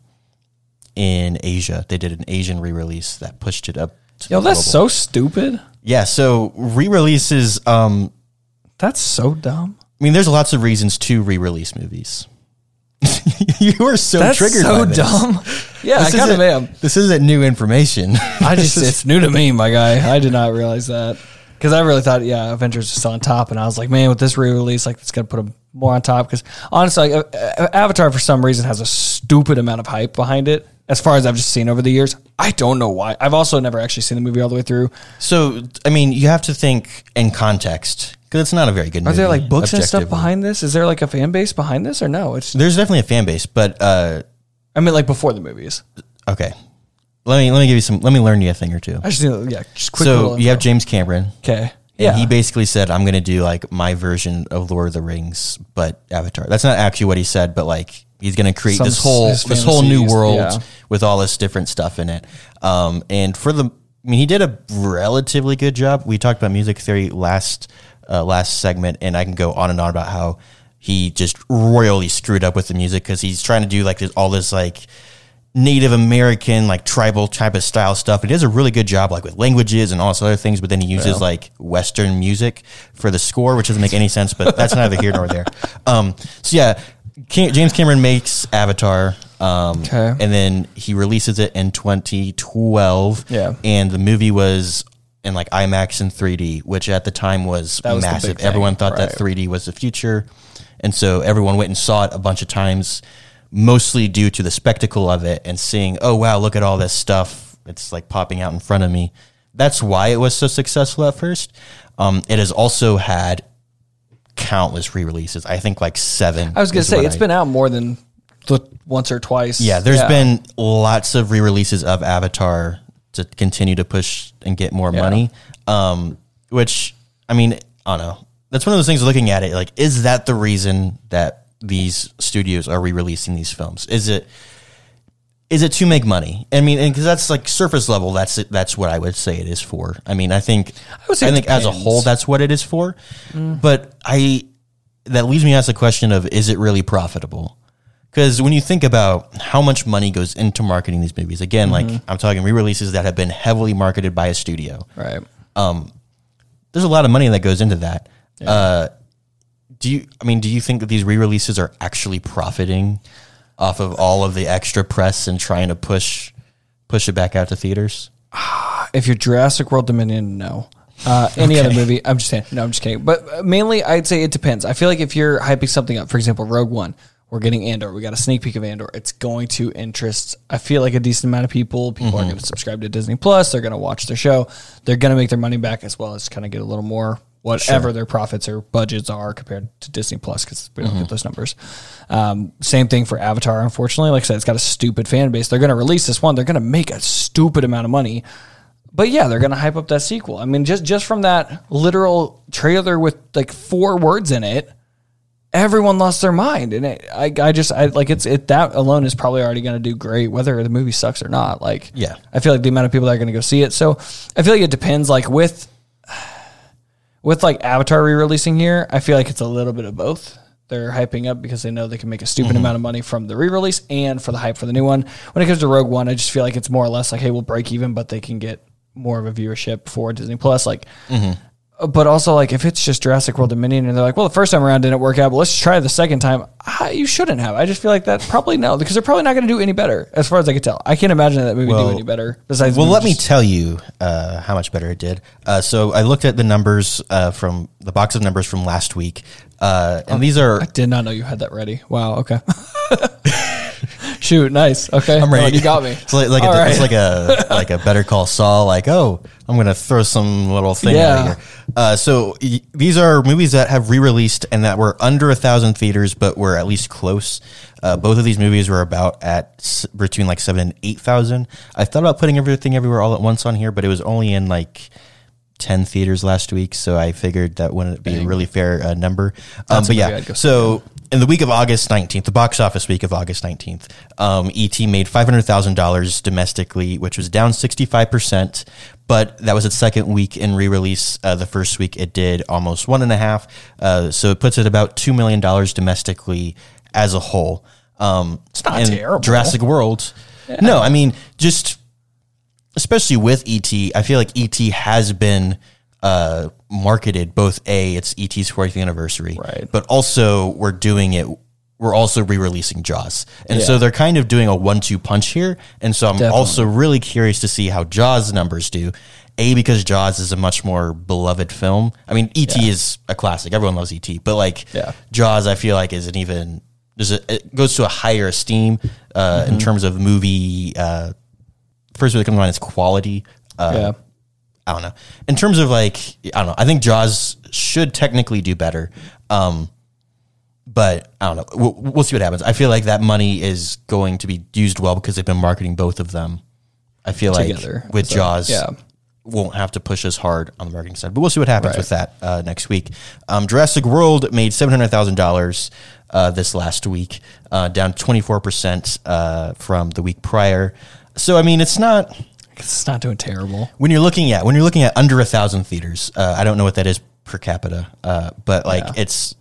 in Asia. They did an Asian re-release that pushed it up. To Yo, that's global. so stupid. yeah. So re-releases. Um, That's so dumb. I mean, there's lots of reasons to re-release movies. you are so That's triggered. so dumb. Yeah, This I kind of am. This isn't new information. I just it's new to me, my guy. I did not realize that because I really thought, yeah, Avengers is on top, and I was like, man, with this re-release, like it's gonna put them more on top. Because honestly, like, Avatar for some reason has a stupid amount of hype behind it. As far as I've just seen over the years, I don't know why. I've also never actually seen the movie all the way through. so, I mean, you have to think in context because it's not a very good. Are movie, there like books and stuff behind this? Is there like a fan base behind this, or no? It's There's definitely a fan base, but uh, I mean, like before the movies. okay. Let me let me give you some. Let me learn you a thing or two. I just need, yeah, just quick. So you have. James Cameron. okay, And yeah, he basically said, I'm going to do like my version of Lord of the Rings, but Avatar. That's not actually what he said, but like he's going to create Some this whole, his this whole new fantasies, world yeah. with all this different stuff in it. Um, and for the, I mean, he did a relatively good job. We talked about music theory last, uh, last segment, and I can go on and on about how he just royally screwed up with the music because he's trying to do like this, all this like, Native American, like tribal type of style stuff. And he does a really good job, like with languages and all this other things. But then he uses like Western music for the score, which doesn't make any sense. But that's neither here nor there. Um, so yeah, Cam- James Cameron makes Avatar, um, Okay. and then he releases it in 2012. Yeah. and the movie was in like IMAX and 3D, which at the time was, was massive. Everyone thought that 3D was the future. And so everyone went and saw it a bunch of times, mostly due to the spectacle of it and seeing, oh, wow, look at all this stuff. It's like popping out in front of me. That's why it was so successful at first. Um, it has also had countless re releases. I think like seven. I was gonna say what it's I- been out more than th- once or twice. Yeah, there's been lots of re releases of Avatar to continue to push and get more Yeah. money. Um, which, I mean, I don't know. That's one of those things looking at it like, is that the reason that these studios are re releasing these films? Is it. Is it to make money? I mean, because that's like surface level. That's it, that's what I would say it is for. I mean, I think I, would say it think as a whole, that's what it is for. But I that leaves me to ask the question of is it really profitable? Because when you think about how much money goes into marketing these movies, again, like I'm talking re-releases that have been heavily marketed by a studio. right. There's a lot of money that goes into that. Uh, do you? I mean, do you think that these re-releases are actually profiting off of all of the extra press and trying to push push it back out to theaters? If you're Jurassic World Dominion, no. Uh, any other movie, I'm just saying. No, I'm just kidding. But uh, mainly, I'd say it depends. I feel like if you're hyping something up, for example, Rogue One, we're getting Andor. We got a sneak peek of Andor. It's going to interest. I feel like a decent amount of people. People are going to subscribe to Disney Plus. They're going to watch their show. They're going to make their money back as well as kind of get a little more whatever their profits or budgets are compared to Disney Plus because we don't get those numbers. Um, same thing for Avatar. Unfortunately, like I said, it's got a stupid fan base. They're going to release this one. They're going to make a stupid amount of money. But yeah, they're gonna hype up that sequel. I mean, just just from that literal trailer with like four words in it, everyone lost their mind, and it, I I just I like it's it that alone is probably already gonna do great, whether the movie sucks or not. Like, Yeah. I feel like the amount of people that are gonna go see it. So I feel like it depends. Like with with like Avatar re-releasing here, I feel like it's a little bit of both. They're hyping up because they know they can make a stupid mm-hmm. amount of money from the re-release and for the hype for the new one. When it comes to Rogue One, I just feel like it's more or less like, hey, we'll break even, but they can get more of a viewership for Disney Plus. Like, mm-hmm. But also like if it's just Jurassic World Dominion and they're like, well, the first time around didn't work out, but let's try the second time. Ah, you shouldn't have. I just feel like that probably no because they're probably not going to do any better as far as I can tell. I can't imagine that movie do any better. Besides, Well, let movie me tell you uh, how much better it did. Uh, so I looked at the numbers uh, from the box of numbers from last week, uh, and these are I did not know you had that ready. Wow. Okay. Shoot. Nice. Okay. I'm ready. you got me. It's like, like, a, right. it's like a like a Better Call Saul. Like, oh, I'm gonna throw some little thing out Yeah. of here. Uh, so y- these are movies that have re-released and that were under a thousand theaters, but were at least close. Uh, both of these movies were about at s- between like seven and eight thousand. I thought about putting everything everywhere all at once on here, but it was only in like. 10 theaters last week, so I figured that wouldn't be a really fair uh, number. Um, but yeah, I'd go see so in the week of August 19th, the box office week of August 19th, um, ET made $500,000 domestically, which was down 65%. But that was its second week in re release. Uh, the first week it did almost one and a half. Uh, so it puts it about $2 million domestically as a whole. Um, it's not terrible. Jurassic World. No, I mean, just especially with ET, I feel like ET has been uh, marketed both a it's ET's 40th anniversary, Right. but also we're doing it. We're also re-releasing Jaws, and so they're kind of doing a one-two punch here. And so I'm Definitely. also really curious to see how Jaws numbers do. A because Jaws is a much more beloved film. I mean, ET is a classic; everyone loves ET. But like Yeah. Jaws, I feel like is an even there's a, it goes to a higher esteem uh, Mm-hmm. in terms of movie. Uh, first, what comes to mind is quality. Uh, yeah. I don't know. In terms of like, I don't know. I think Jaws should technically do better. Um, but I don't know. We'll, we'll see what happens. I feel like that money is going to be used well because they've been marketing both of them. I feel Together. like with So, Jaws, yeah. won't have to push as hard on the marketing side. But we'll see what happens Right. with that uh, next week. Um, Jurassic World made seven hundred thousand dollars uh, this last week, uh, down twenty four percent uh, from the week prior. So I mean, it's not It's not doing terrible. when you're looking at when you're looking at under a thousand theaters. Uh, I don't know what that is per capita, uh, but like Yeah. it's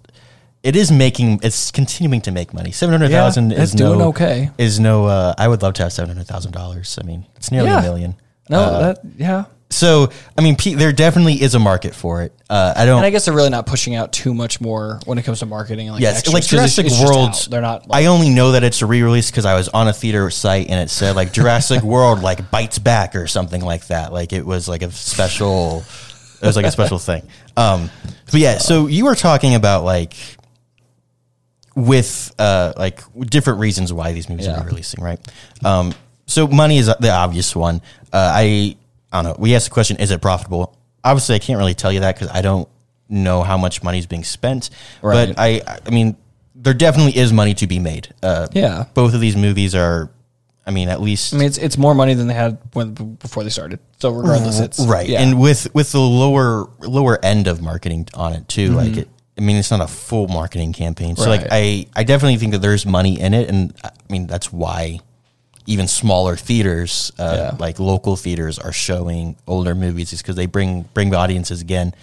it is making it's continuing to make money. Seven hundred thousand Yeah, is it's doing no okay. Is no. Uh, I would love to have seven hundred thousand dollars. I mean, it's nearly Yeah. a million. No, Uh, that yeah. So I mean, P- there definitely is a market for it. Uh, I don't. And I guess they're really not pushing out too much more when it comes to marketing. Like Yes, extras, like it's- Jurassic it's World. They're not. Like, I only know that it's a re-release because I was on a theater site and it said like Jurassic World like bites back or something like that. Like it was like a special. It was like a special thing. Um, but yeah, so you were talking about like with uh like different reasons why these movies Yeah. are releasing, right? Um, so money is the obvious one. Uh, I I don't know. We asked the question: Is it profitable? Obviously, I can't really tell you that because I don't know how much money is being spent. Right. But I I mean, there definitely is money to be made. Uh, Yeah. both of these movies are. I mean, at least I mean, it's it's more money than they had when before they started. So regardless, it's right Yeah. and with with the lower lower end of marketing on it too like it i mean it's not a full marketing campaign so like Mm-hmm. I i definitely think that there's money in it and i mean that's why even smaller theaters uh, Yeah. like local theaters are showing older movies is because they bring bring the audiences again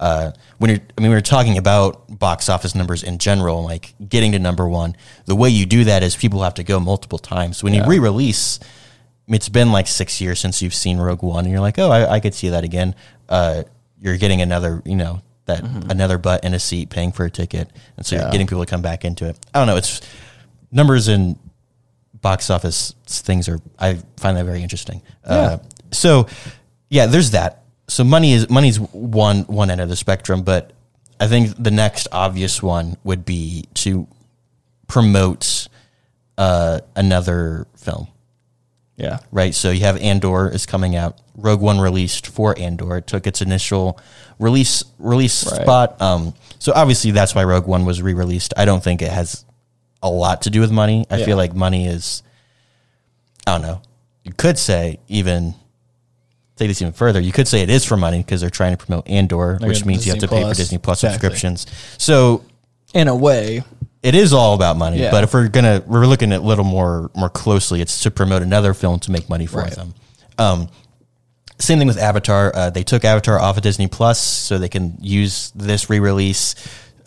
uh, when you're, I mean, we were talking about box office numbers in general, like getting to number one. The way you do that is people have to go multiple times. When you re-release, it's been like six years since you've seen Rogue One, and you're like, oh, I, I could see that again. Uh, you're getting another, you know, that another butt in a seat, paying for a ticket, and so you're Mm-hmm. Getting people to come back into it. I don't know. It's numbers and box office things are. I find that very interesting. Uh, so, yeah, there's that. So money is money's one one end of the spectrum, but I think the next obvious one would be to promote uh, another film yeah, right? So you have Andor is coming out. Rogue One released for Andor. It took its initial release release Right. spot. Um, so obviously that's why Rogue One was re released. I don't think it has a lot to do with money. I Yeah. feel like money is. I don't know. You could say even take this even further. You could say it is for money because they're trying to promote Andor, They're which means you have to Disney pay for Disney Plus Exactly. subscriptions. So in a way, it is all about money. Yeah. But if we're gonna we're looking at a little more more closely, it's to promote another film to make money for Right. them. Um, same thing with Avatar. Uh, they took Avatar off of Disney Plus so they can use this re-release.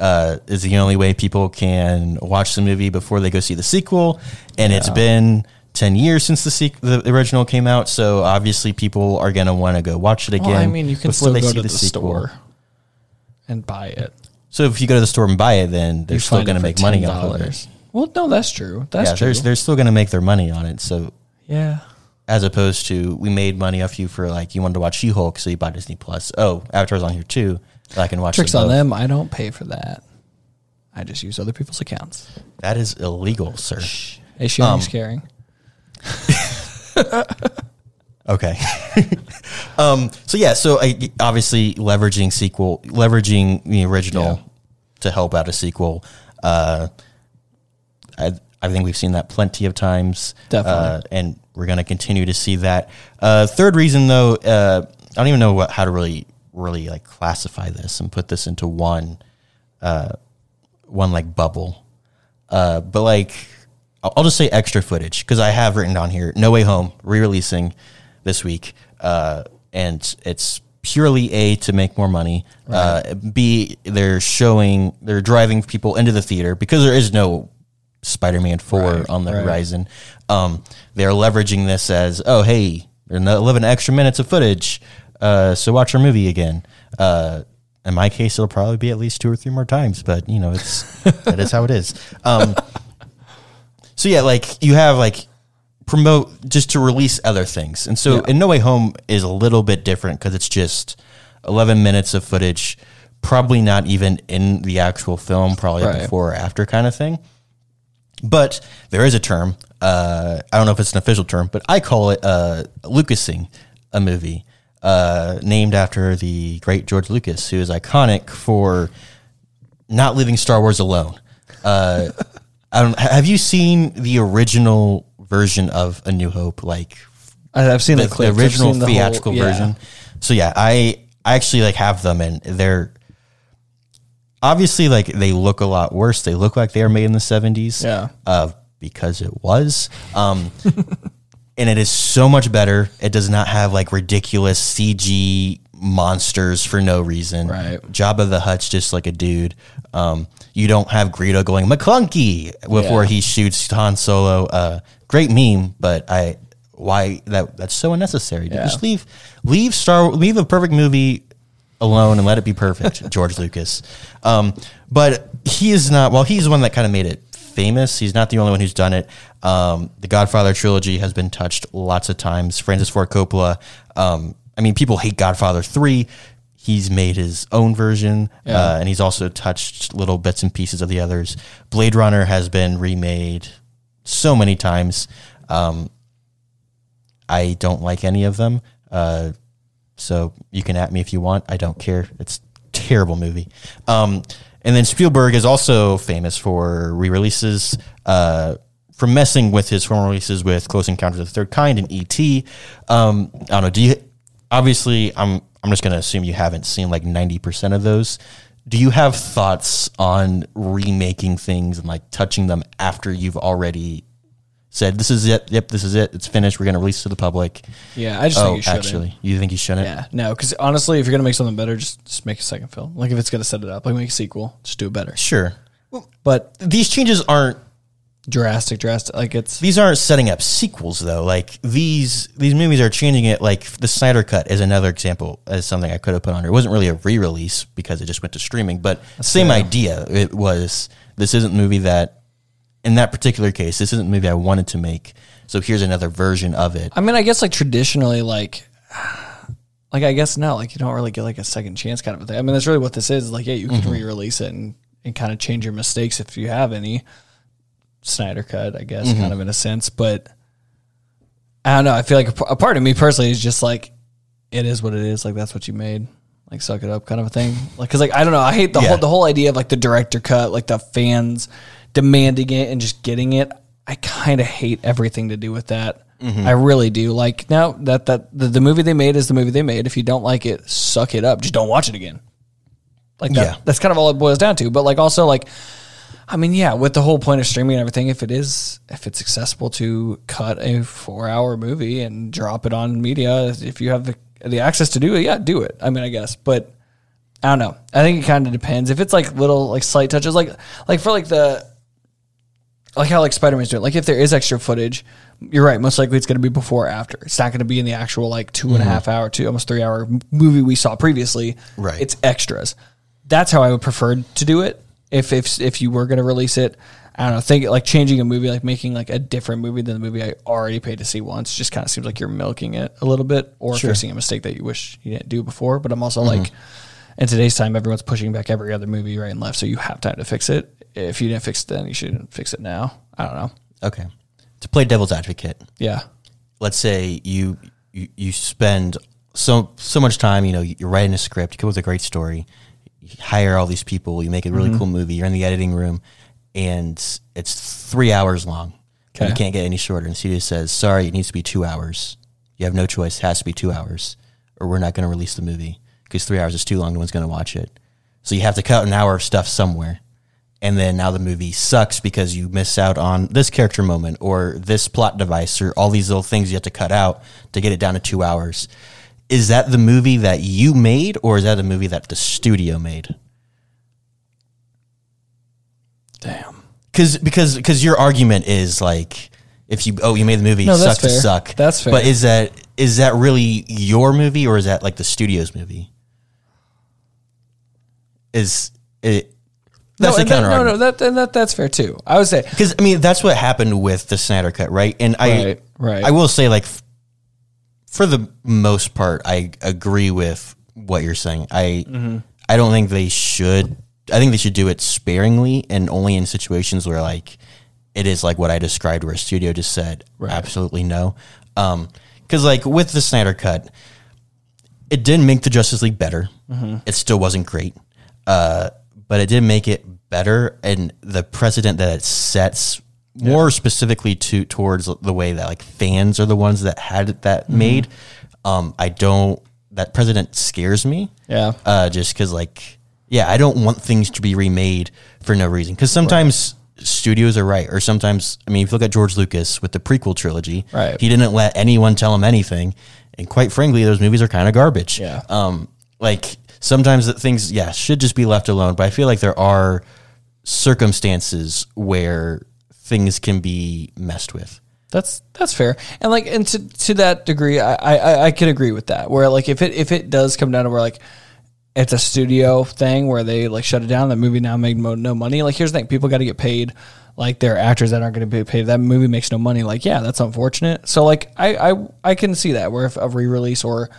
Uh, is the only way people can watch the movie before they go see the sequel, and it's been ten years since the sequ- the original came out. So obviously, people are gonna want to go watch it again. well, I mean, you can before still they go see to the, sequel. store and buy it. So if you go to the store and buy it, then they're You still going to make money off of it. Well, no, that's true. That's yeah, true. they're, they're still going to make their money on it. So yeah, as opposed to we made money off you for like you wanted to watch She Hulk, so you bought Disney Plus. Oh, Avatar's on here too. so I can watch tricks them on them. I don't pay for that. I just use other people's accounts. That is illegal, sir. Hey, sharing Um, is caring. Okay. um, so yeah, so I, obviously leveraging sequel, leveraging the original Yeah. to help out a sequel. Uh, I, I think we've seen that plenty of times. Definitely. Uh, and we're going to continue to see that. Uh, third reason though, uh, I don't even know what, how to really, really like classify this and put this into one, uh, one like bubble. Uh, but like, I'll, I'll just say extra footage because I have written down here No Way Home re releasing this week. Uh, and it's purely A, to make more money. Uh, B, they're showing, they're driving people into the theater because there is no Spider Man 4 Right, on the right. horizon. Um, they're leveraging this as, oh, hey, they're 11 extra minutes of footage. Uh, so watch our movie again. Uh, in my case, it'll probably be at least two or three more times, but you know, it's that is how it is. Um, so yeah, like you have like promote just to release other things, and so Yeah. in No Way Home is a little bit different because it's just eleven minutes of footage, probably not even in the actual film, probably Right. before or after kind of thing. But there is a term. Uh, I don't know if it's an official term, but I call it uh, Lucasing a movie uh, named after the great George Lucas, who is iconic for not leaving Star Wars alone. Uh, I don't. Have you seen the original version of A New Hope? Like I've seen the, the, the original seen the whole- theatrical yeah. version. So yeah, I I actually like have them, and they're obviously like they look a lot worse. They look like they are made in the seventies. Yeah. uh, because it was. Um, and it is so much better. It does not have like ridiculous CG monsters for no reason. Right. Jabba the Hutt's just like a dude. Um, you don't have Greedo going Maclunkey before Yeah. he shoots Han Solo. Uh, great meme, but I why that that's so unnecessary. Yeah. Just leave leave Star leave a perfect movie alone and let it be perfect, George Lucas. Um, but he is not. Well, he's the one that kind of made it famous. He's not the only one who's done it. Um, the Godfather trilogy has been touched lots of times. Francis Ford Coppola. Um, I mean, people hate Godfather three. He's made his own version, uh, and he's also touched little bits and pieces of the others. Blade Runner has been remade so many times. Um, I don't like any of them. Uh, so you can at me if you want. I don't care. It's a terrible movie. Um, and then Spielberg is also famous for re-releases, uh, for messing with his former releases with Close Encounters of the Third Kind and E.T. Um, I don't know. Do you? Obviously, I'm. I'm just going to assume you haven't seen like 90 percent of those. Do you have thoughts on remaking things and like touching them after you've already said this is it? Yep, this is it. It's finished. We're going to release it to the public. Yeah, I just Oh, think you shouldn't. actually, you think you shouldn't? Yeah, no, because honestly, if you're gonna make something better, just just make a second film. Like if it's gonna set it up, like make a sequel, just do it better. Sure. But These changes aren't drastic, drastic, like it's these aren't setting up sequels though. Like these these movies are changing it. Like the Snyder Cut is another example as something I could have put on here. It wasn't really a re-release because it just went to streaming, but same fair. idea. It was this isn't a movie that in that particular case, this isn't a movie I wanted to make. So here's another version of it. I mean, I guess like traditionally, like, like I guess now, like you don't really get like a second chance kind of a thing. I mean, that's really what this is. Like, yeah, you can Mm-hmm. re-release it and, and kind of change your mistakes if you have any. Snyder cut, I guess, Mm-hmm. kind of in a sense, but I don't know. I feel like a part of me personally is just like, it is what it is. Like that's what you made. Like suck it up, kind of a thing. Like, cause like I don't know. I hate the Yeah. whole the whole idea of like the director cut, like the fans demanding it and just getting it. I kind of hate everything to do with that. Mm-hmm. I really do. Like now that that the, the movie they made is the movie they made. If you don't like it, suck it up. Just don't watch it again. Like that, Yeah. that's kind of all it boils down to. But like also like, I mean, yeah, with the whole point of streaming and everything, if it is if it's accessible to cut a four hour movie and drop it on media, if you have the, the access to do it, yeah, do it. I mean, I guess, but I don't know. I think it kind of depends. If it's like little like slight touches, like like for like the like how like Spider Man's doing. Like if there is extra footage, you're right. Most likely it's going to be before or after. It's not going to be in the actual like two and a mm-hmm. half hour, two almost three hour movie we saw previously. Right. It's extras. That's how I would prefer to do it. If if if you were going to release it, I don't know. Think like changing a movie, like making like a different movie than the movie I already paid to see once. Just kind of seems like you're milking it a little bit, or fixing a mistake that you wish you didn't do before. But I'm also mm-hmm. like, in today's time, everyone's pushing back every other movie right and left, so you have time to fix it. If you didn't fix it then, you shouldn't fix it now. I don't know. Okay. To play devil's advocate, Yeah. let's say you you, you spend so so much time, you know, you're writing a script, you come up with a great story, you hire all these people, you make a really mm-hmm. cool movie, you're in the editing room, and it's three hours long. Okay. You can't get any shorter. And the studio says, sorry, it needs to be two hours. You have no choice. It has to be two hours, or we're not going to release the movie because three hours is too long. No one's going to watch it. So you have to cut an hour of stuff somewhere. And then now the movie sucks because you miss out on this character moment or this plot device or all these little things you have to cut out to get it down to two hours. Is that the movie that you made or is that a movie that the studio made? Damn. Cause because because your argument is like if you oh you made the movie No, that's suck to suck That's fair. but is that is that really your movie or is that like the studio's movie? Is it? That's no, the and that- counter no, no, that, that that's fair too. I would say because I mean that's what happened with the Snyder cut, right? And I, Right, right. I will say like, for the most part, I agree with what you're saying. I, Mm-hmm. I don't think they should. I think they should do it sparingly and only in situations where like it is like what I described, where a studio just said absolutely no. Um, because like with the Snyder cut, it didn't make the Justice League better. Mm-hmm. It still wasn't great, uh, but it did make it better. And the precedent that it sets, more specifically to towards the way that like fans are the ones that had that Mm-hmm. made. Um, I don't. That precedent scares me. Yeah. Uh, just because like, yeah, I don't want things to be remade for no reason. Because sometimes. Studios are right, or sometimes I mean, if you look at George Lucas with the prequel trilogy, Right. He didn't let anyone tell him anything, and quite frankly, those movies are kind of garbage. Yeah. Um, like sometimes that things, yeah, should just be left alone. But I feel like there are circumstances where things can be messed with. That's that's fair, and like, and to to that degree, I I, I could agree with that. Where like, if it if it does come down to where like it's a studio thing where they like shut it down, that movie now made mo- no money. Like, here's the thing: people got to get paid. Like, there are actors that aren't going to be paid. That movie makes no money. Like, yeah, that's unfortunate. So, like, I I I can see that where if a re-release or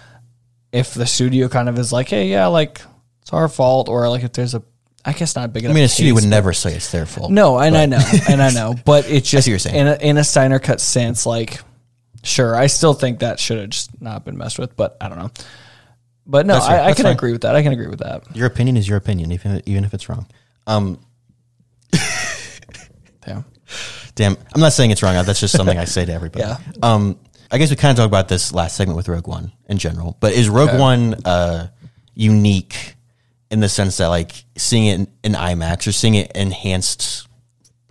if the studio kind of is like, hey, yeah, like it's our fault, or like if there's a, I guess not big enough. I mean, a studio would never say it's their fault. no, and I know, and I know, but it's just you're saying. in a, in a Snyder cut sense. Like, sure, I still think that should have just not been messed with, but I don't know. But no, I, I can fine. agree with that. I can agree with that. Your opinion is your opinion, even even if it's wrong. Um, Yeah, damn, I'm not saying it's wrong. That's just something I say to everybody. Yeah. Um, I guess we kind of talked about this last segment with Rogue One in general, but is Rogue. One uh, unique in the sense that like seeing it in, in IMAX or seeing it enhanced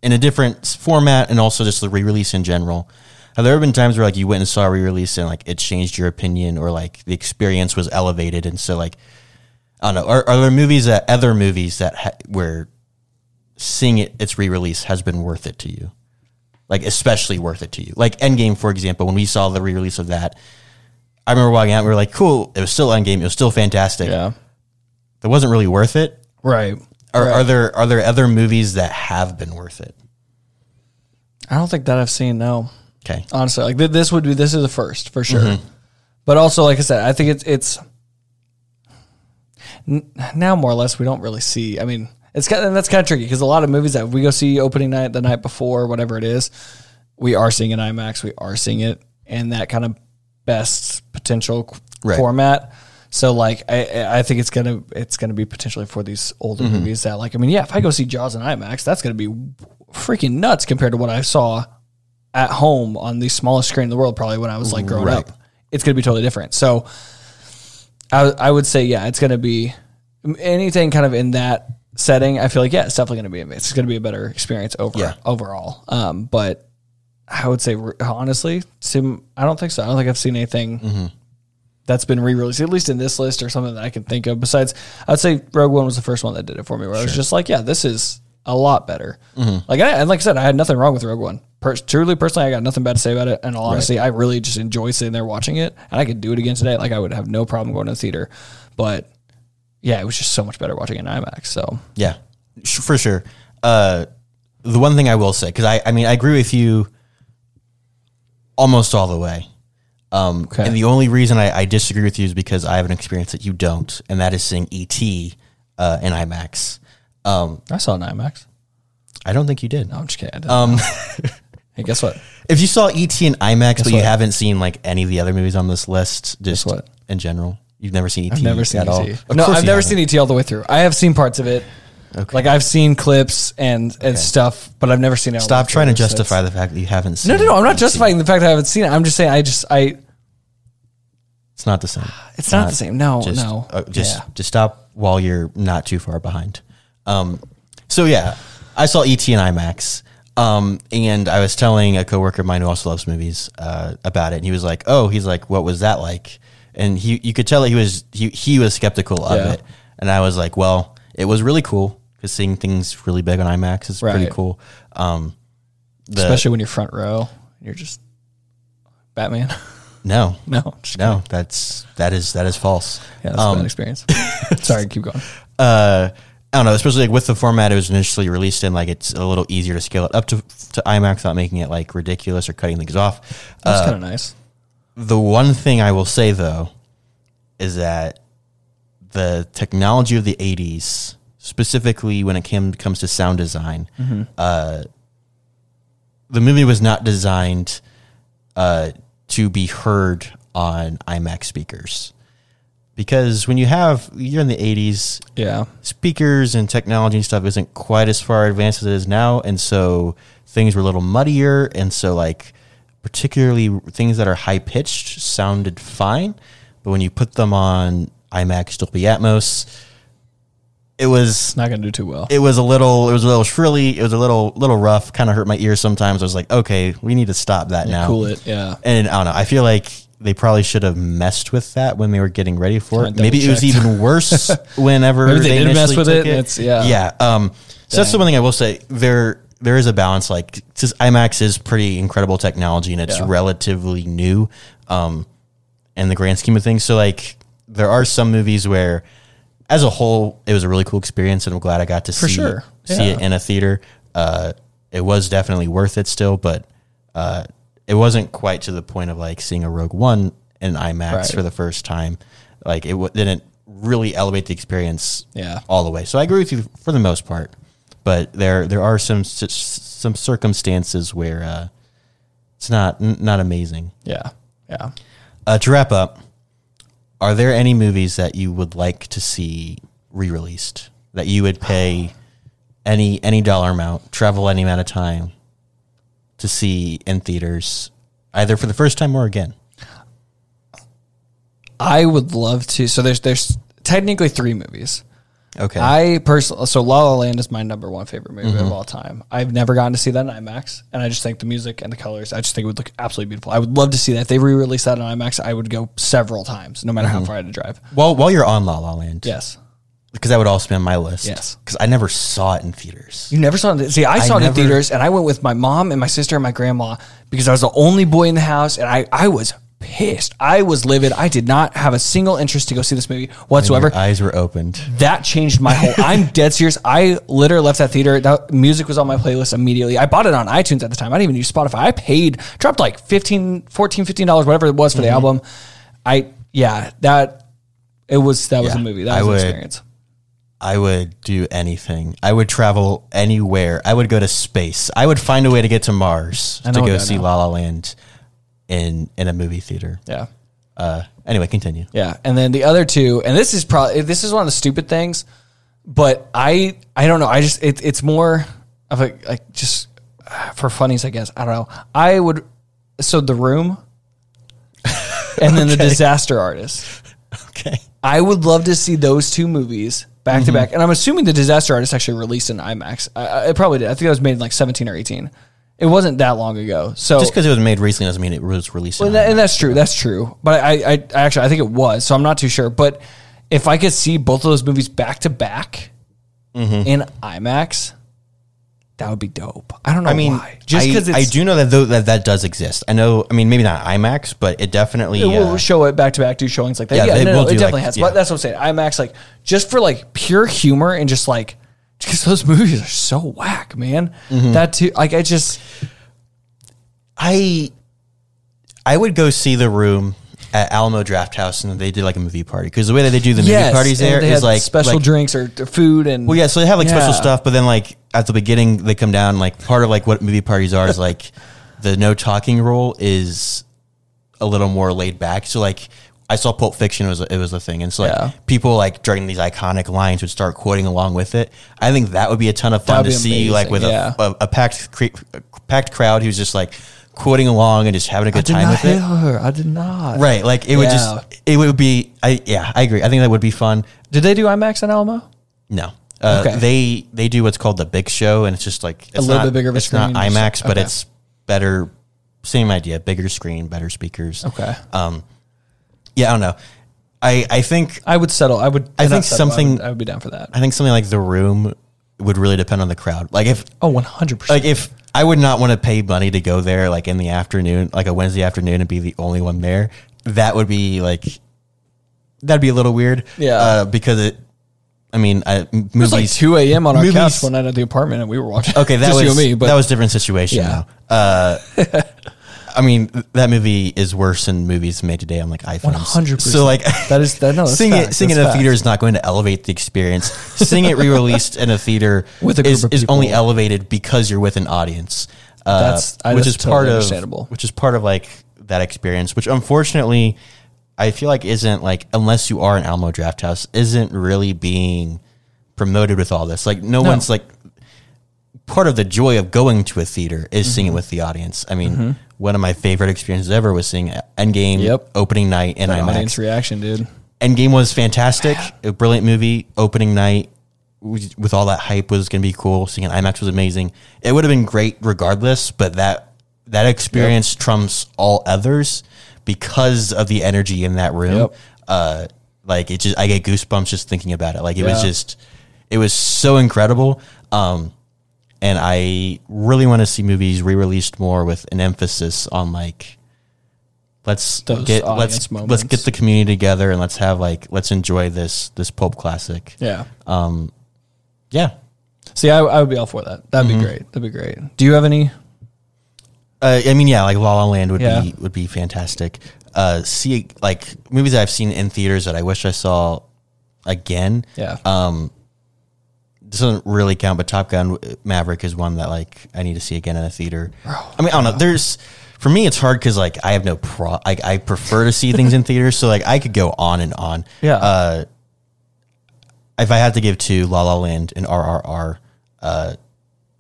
in a different format and also just the re-release in general? Have there ever been times where like you went and saw a re-release and like it changed your opinion or like the experience was elevated and so like I don't know. Are, are there movies that other movies that ha- where seeing it its re-release has been worth it to you? Like especially worth it to you. Like Endgame, for example, when we saw the re-release of that, I remember walking out. and We were like, "Cool." It was still Endgame. It was still fantastic. yeah, It wasn't really worth it. right. Are, Right. are there are there other movies that have been worth it? I don't think that I've seen. No, Okay. honestly, like th- this would be this is the first for sure. Mm-hmm. But also, like I said, I think it's it's n- now more or less we don't really see. I mean, it's kind of, that's kind of tricky because a lot of movies that we go see opening night, the night before, whatever it is, we are seeing in IMAX. We are seeing it in that kind of best potential Right. format. So like I- I think it's gonna it's gonna be potentially for these older Mm-hmm. movies that like I mean yeah if I go see Jaws in IMAX that's gonna be freaking nuts compared to what I saw at home on the smallest screen in the world probably when I was like growing Right. up. It's gonna be totally different. So I I would say yeah it's gonna be anything kind of in that setting. I feel like yeah it's definitely gonna be it's gonna be a better experience over Yeah. overall. Um, but I would say honestly, Sim, I don't think so. I don't think I've seen anything Mm-hmm. that's been re-released, at least in this list or something that I can think of. Besides, I'd say Rogue One was the first one that did it for me, where I was just like, yeah, this is a lot better. Mm-hmm. Like, I, and like I said, I had nothing wrong with Rogue One. Per- truly, personally, I got nothing bad to say about it. And honestly, I really just enjoy sitting there watching it, and I could do it again today. Like, I would have no problem going to the theater. But yeah, it was just so much better watching in IMAX. So Yeah, sh- for sure. Uh, the one thing I will say, because I, I mean, I agree with you almost all the way. Um, Okay. And the only reason I, I disagree with you is because I have an experience that you don't, and that is seeing ET uh, in IMAX. Um, I saw in IMAX. I don't think you did. No, I'm just kidding. Um, hey, guess what? if you saw ET in IMAX, but you what? haven't seen like any of the other movies on this list, just what? in general, you've never seen ET. I've never seen at ET. all. Of No, course I've you never haven't. seen ET all the way through. I have seen parts of it. Okay. Like I've seen clips and and stuff, but I've never seen it. all the Stop way trying to through, so justify the fact that you haven't seen. No, no, no. I'm not ET. justifying the fact that I haven't seen it. I'm just saying I just I. It's not the same. It's not the same. No, just, no. uh, just Yeah. just stop while you're not too far behind. Um, so yeah, I saw ET in IMAX. Um, and I was telling a coworker of mine who also loves movies uh, about it, and he was like, "Oh, he's like, what was that like?" And he, you could tell that he was he he was skeptical of Yeah. it, and I was like, "Well, it was really cool because seeing things really big on IMAX is pretty Right. cool." Um, the, Especially when you're front row, and you're just Batman. No, No, just no, that's that is that is false. Yeah, that's a Um, bad experience. Sorry, keep going. uh, I don't know, especially like with the format it was initially released in, like it's a little easier to scale it up to to IMAX without making it like ridiculous or cutting things off. That's Uh, kind of nice. The one thing I will say though is that the technology of the '80s, specifically when it came comes to sound design, uh, the movie was not designed uh, to be heard on IMAX speakers. Because when you have you're in the '80s, Yeah. speakers and technology and stuff isn't quite as far advanced as it is now, and so things were a little muddier, and so like particularly things that are high pitched sounded fine, but when you put them on IMAX Dolby Atmos, it was Not gonna do too well. it was a little it was a little shrilly, it was a little little rough, kind of hurt my ears sometimes. I was like, okay, we need to stop that now. Cool it. Yeah. And I don't know. I feel like they probably should have messed with that when they were getting ready for it. Maybe it was even worse whenever Maybe they they, did mess with it, it's- yeah. yeah. Um, so that's the one thing I will say. There, there is a balance. Like, since IMAX is pretty incredible technology and it's Yeah. relatively new, um, in the grand scheme of things. So like, there are some movies where, as a whole, it was a really cool experience, and I'm glad I got to For see sure. see it in a theater. Uh, it was definitely worth it still, but uh, it wasn't quite to the point of like seeing a Rogue One in IMAX Right. for the first time. Like it w- didn't really elevate the experience Yeah. all the way. So I agree with you for the most part, but there there are some some circumstances where uh, it's not not amazing. Yeah. Yeah. Uh, to wrap up, are there any movies that you would like to see re-released that you would pay any any dollar amount, travel any amount of time to see in theaters, either for the first time or again? I would love to. So there's there's technically three movies. Okay, I personally, so La La Land is my number one favorite movie Mm-hmm. of all time. I've never gotten to see that in IMAX, and I just think the music and the colors, I just think it would look absolutely beautiful. I would love to see that. If they re released that on IMAX, I would go several times, no matter Mm-hmm. how far I had to drive. Well, while you're on La La Land, Yes, because that would also be on my list. Yes. because I never saw it in theaters. you never saw it. See, I saw it never- in theaters, and I went with my mom and my sister and my grandma because I was the only boy in the house, and I I was pissed. I was livid. I did not have a single interest to go see this movie whatsoever. Your eyes were opened. that changed my whole i'm dead serious i literally left that theater that music was on my playlist immediately i bought it on itunes at the time i didn't even use spotify i paid dropped like 15 14 15 dollars whatever it was for the Mm-hmm. album i yeah that it was that was Yeah, a movie that was would- an experience I would do anything. I would travel anywhere. I would go to space. I would find a way to get to Mars to go see. La La Land in in a movie theater. yeah Uh, anyway, continue. Yeah, and then the other two, and this is probably this is one of the stupid things, but I I don't know. I just it, it's more of a like just uh, for funnies, I guess. I don't know. I would so the room, and then the disaster artist. Okay. I would love to see those two movies back Mm-hmm. to back, and I'm assuming the disaster artist actually released in IMAX. I, I, it probably did. I think it was made in like 17 or 18. It wasn't that long ago. So Just because it was made recently doesn't mean it was released. well, that, and that's true. That's true. But I, I, I actually, I think it was. So I'm not too sure. But if I could see both of those movies back to back Mm-hmm. in IMAX, that would be dope. I don't know. I mean, why. just because I do know that though that that does exist. I know. I mean, maybe not IMAX, but it definitely. It will uh, show it back to back, do showings like that. Yeah, Yeah, they no, will no, it do, definitely like, has. yeah. But that's what I'm saying. IMAX, like, just for like pure humor and just like, because those movies are so whack, man. Mm-hmm. That too, like, I just, I I would go see the room at Alamo Drafthouse, and they did like a movie party because the way that they do the movie yes, parties there is like special like, drinks or, or food and. Well, yeah, so they have like special stuff, but then like at the beginning they come down. Like part of like what movie parties are is like the no talking rule is a little more laid back. So like I saw Pulp Fiction was it was a thing, and so like Yeah. people like during these iconic lines would start quoting along with it. I think that would be a ton of fun That'd to be see, like with amazing, a, a, a packed cre- a packed crowd who's just like quoting along and just having a good time with it. her. I did not. Right, like it would just it would be. I yeah, I agree. I think that would be fun. Did they do IMAX in Alamo? No. Uh, Okay. They they do what's called the big show, and it's just like it's little not- bit bigger of a It's not screen, just- IMAX, but okay. it's better. Same idea, bigger screen, better speakers. Okay. Um, yeah, I don't know. I I think I would settle. I would. I think settle, something- I would, I would be down for that. I think something like the room would really depend on the crowd. Like if Oh, one hundred percent. like if I would not want to pay money to go there like in the afternoon, like a Wednesday afternoon, and be the only one there. That would be like that'd be a little weird. Yeah. uh, because it. I mean, I, m- It was like movies. 2 a.m. on our movies- couch one night at the apartment, and we were watching. Okay, that was you and me, but that was a different situation. Yeah. Now. Uh, I mean, that movie is worse than movies made today on like iPhones. 100%. So like That is- that- no, seeing it seeing it That's in a theater is not going to elevate the experience. seeing it re-released in a theater With a is, of is only elevated because you're with an audience. Uh, That's- I- which that's is part totally of understandable. which is part of like that experience. Which unfortunately, I feel like isn't like unless you are an Alamo Drafthouse isn't really being promoted with all this. Like no, No. one's like part of the joy of going to a theater is Mm-hmm. seeing it with the audience. I mean, one of my favorite experiences ever was seeing Endgame Yep. opening night in that audience IMAX. reaction, dude. Endgame was fantastic, a brilliant movie. Opening night with all that hype was going to be cool. Seeing an IMAX was amazing. It would have been great regardless, but that that experience trumps all others because of the energy in that room. Yep. Uh, like it just, I get goosebumps just thinking about it. Like it was just, it was so incredible. Um, and I really want to see movies re-released more with an emphasis on like let's Those get let's let's get the community together and let's have like let's enjoy this this pulp classic. Yeah. Yeah. See, I, I would be all for that. That'd Mm-hmm. be great. That'd be great. Do you have any? Uh, I mean, yeah, like La La Land would Yeah. be would be fantastic. Uh, see, like movies I've seen in theaters that I wish I saw again. Yeah. Um, this doesn't really count, but Top Gun Maverick is one that like I need to see again in a theater. I mean, I don't know. There's for me, it's hard because like I have no pro. I, I prefer to see things in theaters, so like I could go on and on. Yeah. Uh, if I had to give two, La La Land and RRR, uh,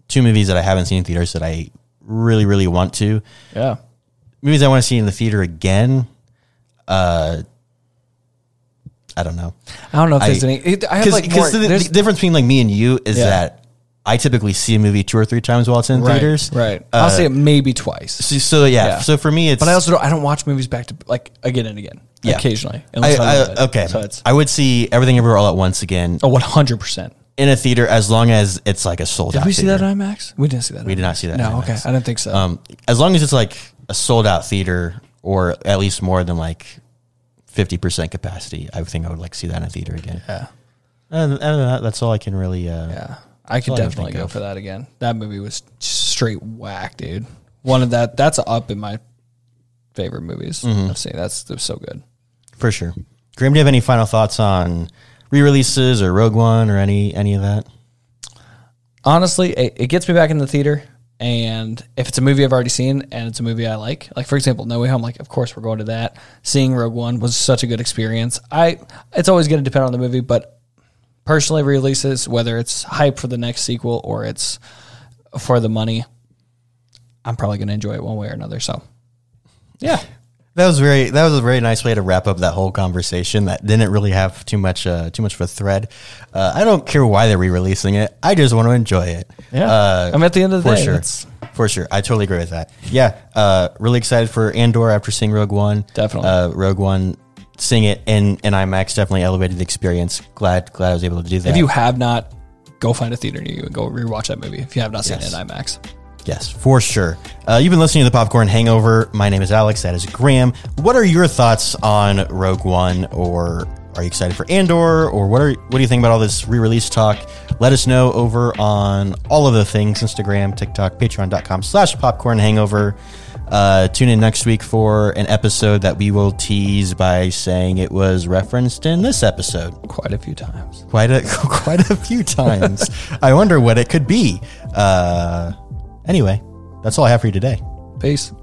two movies that I haven't seen in theaters that I really, really want to. yeah. Movies I want to see in the theater again. Uh, I don't know. I don't know if I- there's any. it- I have like more. the, the difference between like me and you is Yeah. that I typically see a movie two or three times while it's in right, theaters. Right. Uh, I'll say it maybe twice. So, so yeah, Yeah. So for me, it's But I also don't. I don't watch movies back to like again and again. Yeah. Occasionally. I, I okay. So it's I would see everything everywhere all at once again oh, one hundred percent. in a theater as long as it's like a sold Did out. Did we see theater. that IMAX? We didn't see that. We did not see that No. Okay. I didn't think so. Um, as long as it's like a sold out theater or at least more than like fifty percent capacity, I think I would like to see that in a theater again. yeah. And, and that, that's all I can really. Uh, Yeah. I could all I definitely go of. for that again. That movie was straight whack, dude. One of that. That's up in my favorite movies Mm-hmm. I've seen. That's, that's so good. For sure. Graham, do you have any final thoughts on re-releases or Rogue One or any any of that? honestly, it, it gets me back in the theater. And if it's a movie I've already seen and it's a movie I like, like for example, No Way Home, like of course we're going to that. Seeing Rogue One was such a good experience. I it's always going to depend on the movie, but personally, releases whether it's hype for the next sequel or it's for the money, I'm probably going to enjoy it one way or another. So, yeah, That was very that was a very nice way to wrap up that whole conversation. That didn't really have too much uh, too much of a thread. Uh, I don't care why they're re-releasing it. I just want to enjoy it. Yeah. uh, I'm at the end of the for day, Sure, that's- for sure. I totally agree with that. Yeah, uh, really excited for Andor after seeing Rogue One. Definitely. uh, Rogue One. Seeing it in in IMAX definitely elevated the experience. Glad glad I was able to do that. if you have not, go find a theater near you and go rewatch that movie if you have not seen Yes. it in IMAX. Yes, for sure. Uh, you've been listening to the Popcorn Hangover. My name is Alex. That is Graham. What are your thoughts on Rogue One, or are you excited for Andor, or what are what do you think about all this re-release talk? Let us know over on all of the things: Instagram, TikTok, Patreon.com/slash Popcorn Hangover. Uh, tune in next week for an episode that we will tease by saying it was referenced in this episode Quite a few times. quite a quite a few times. I wonder what it could be. Uh, anyway, that's all I have for you today. Peace.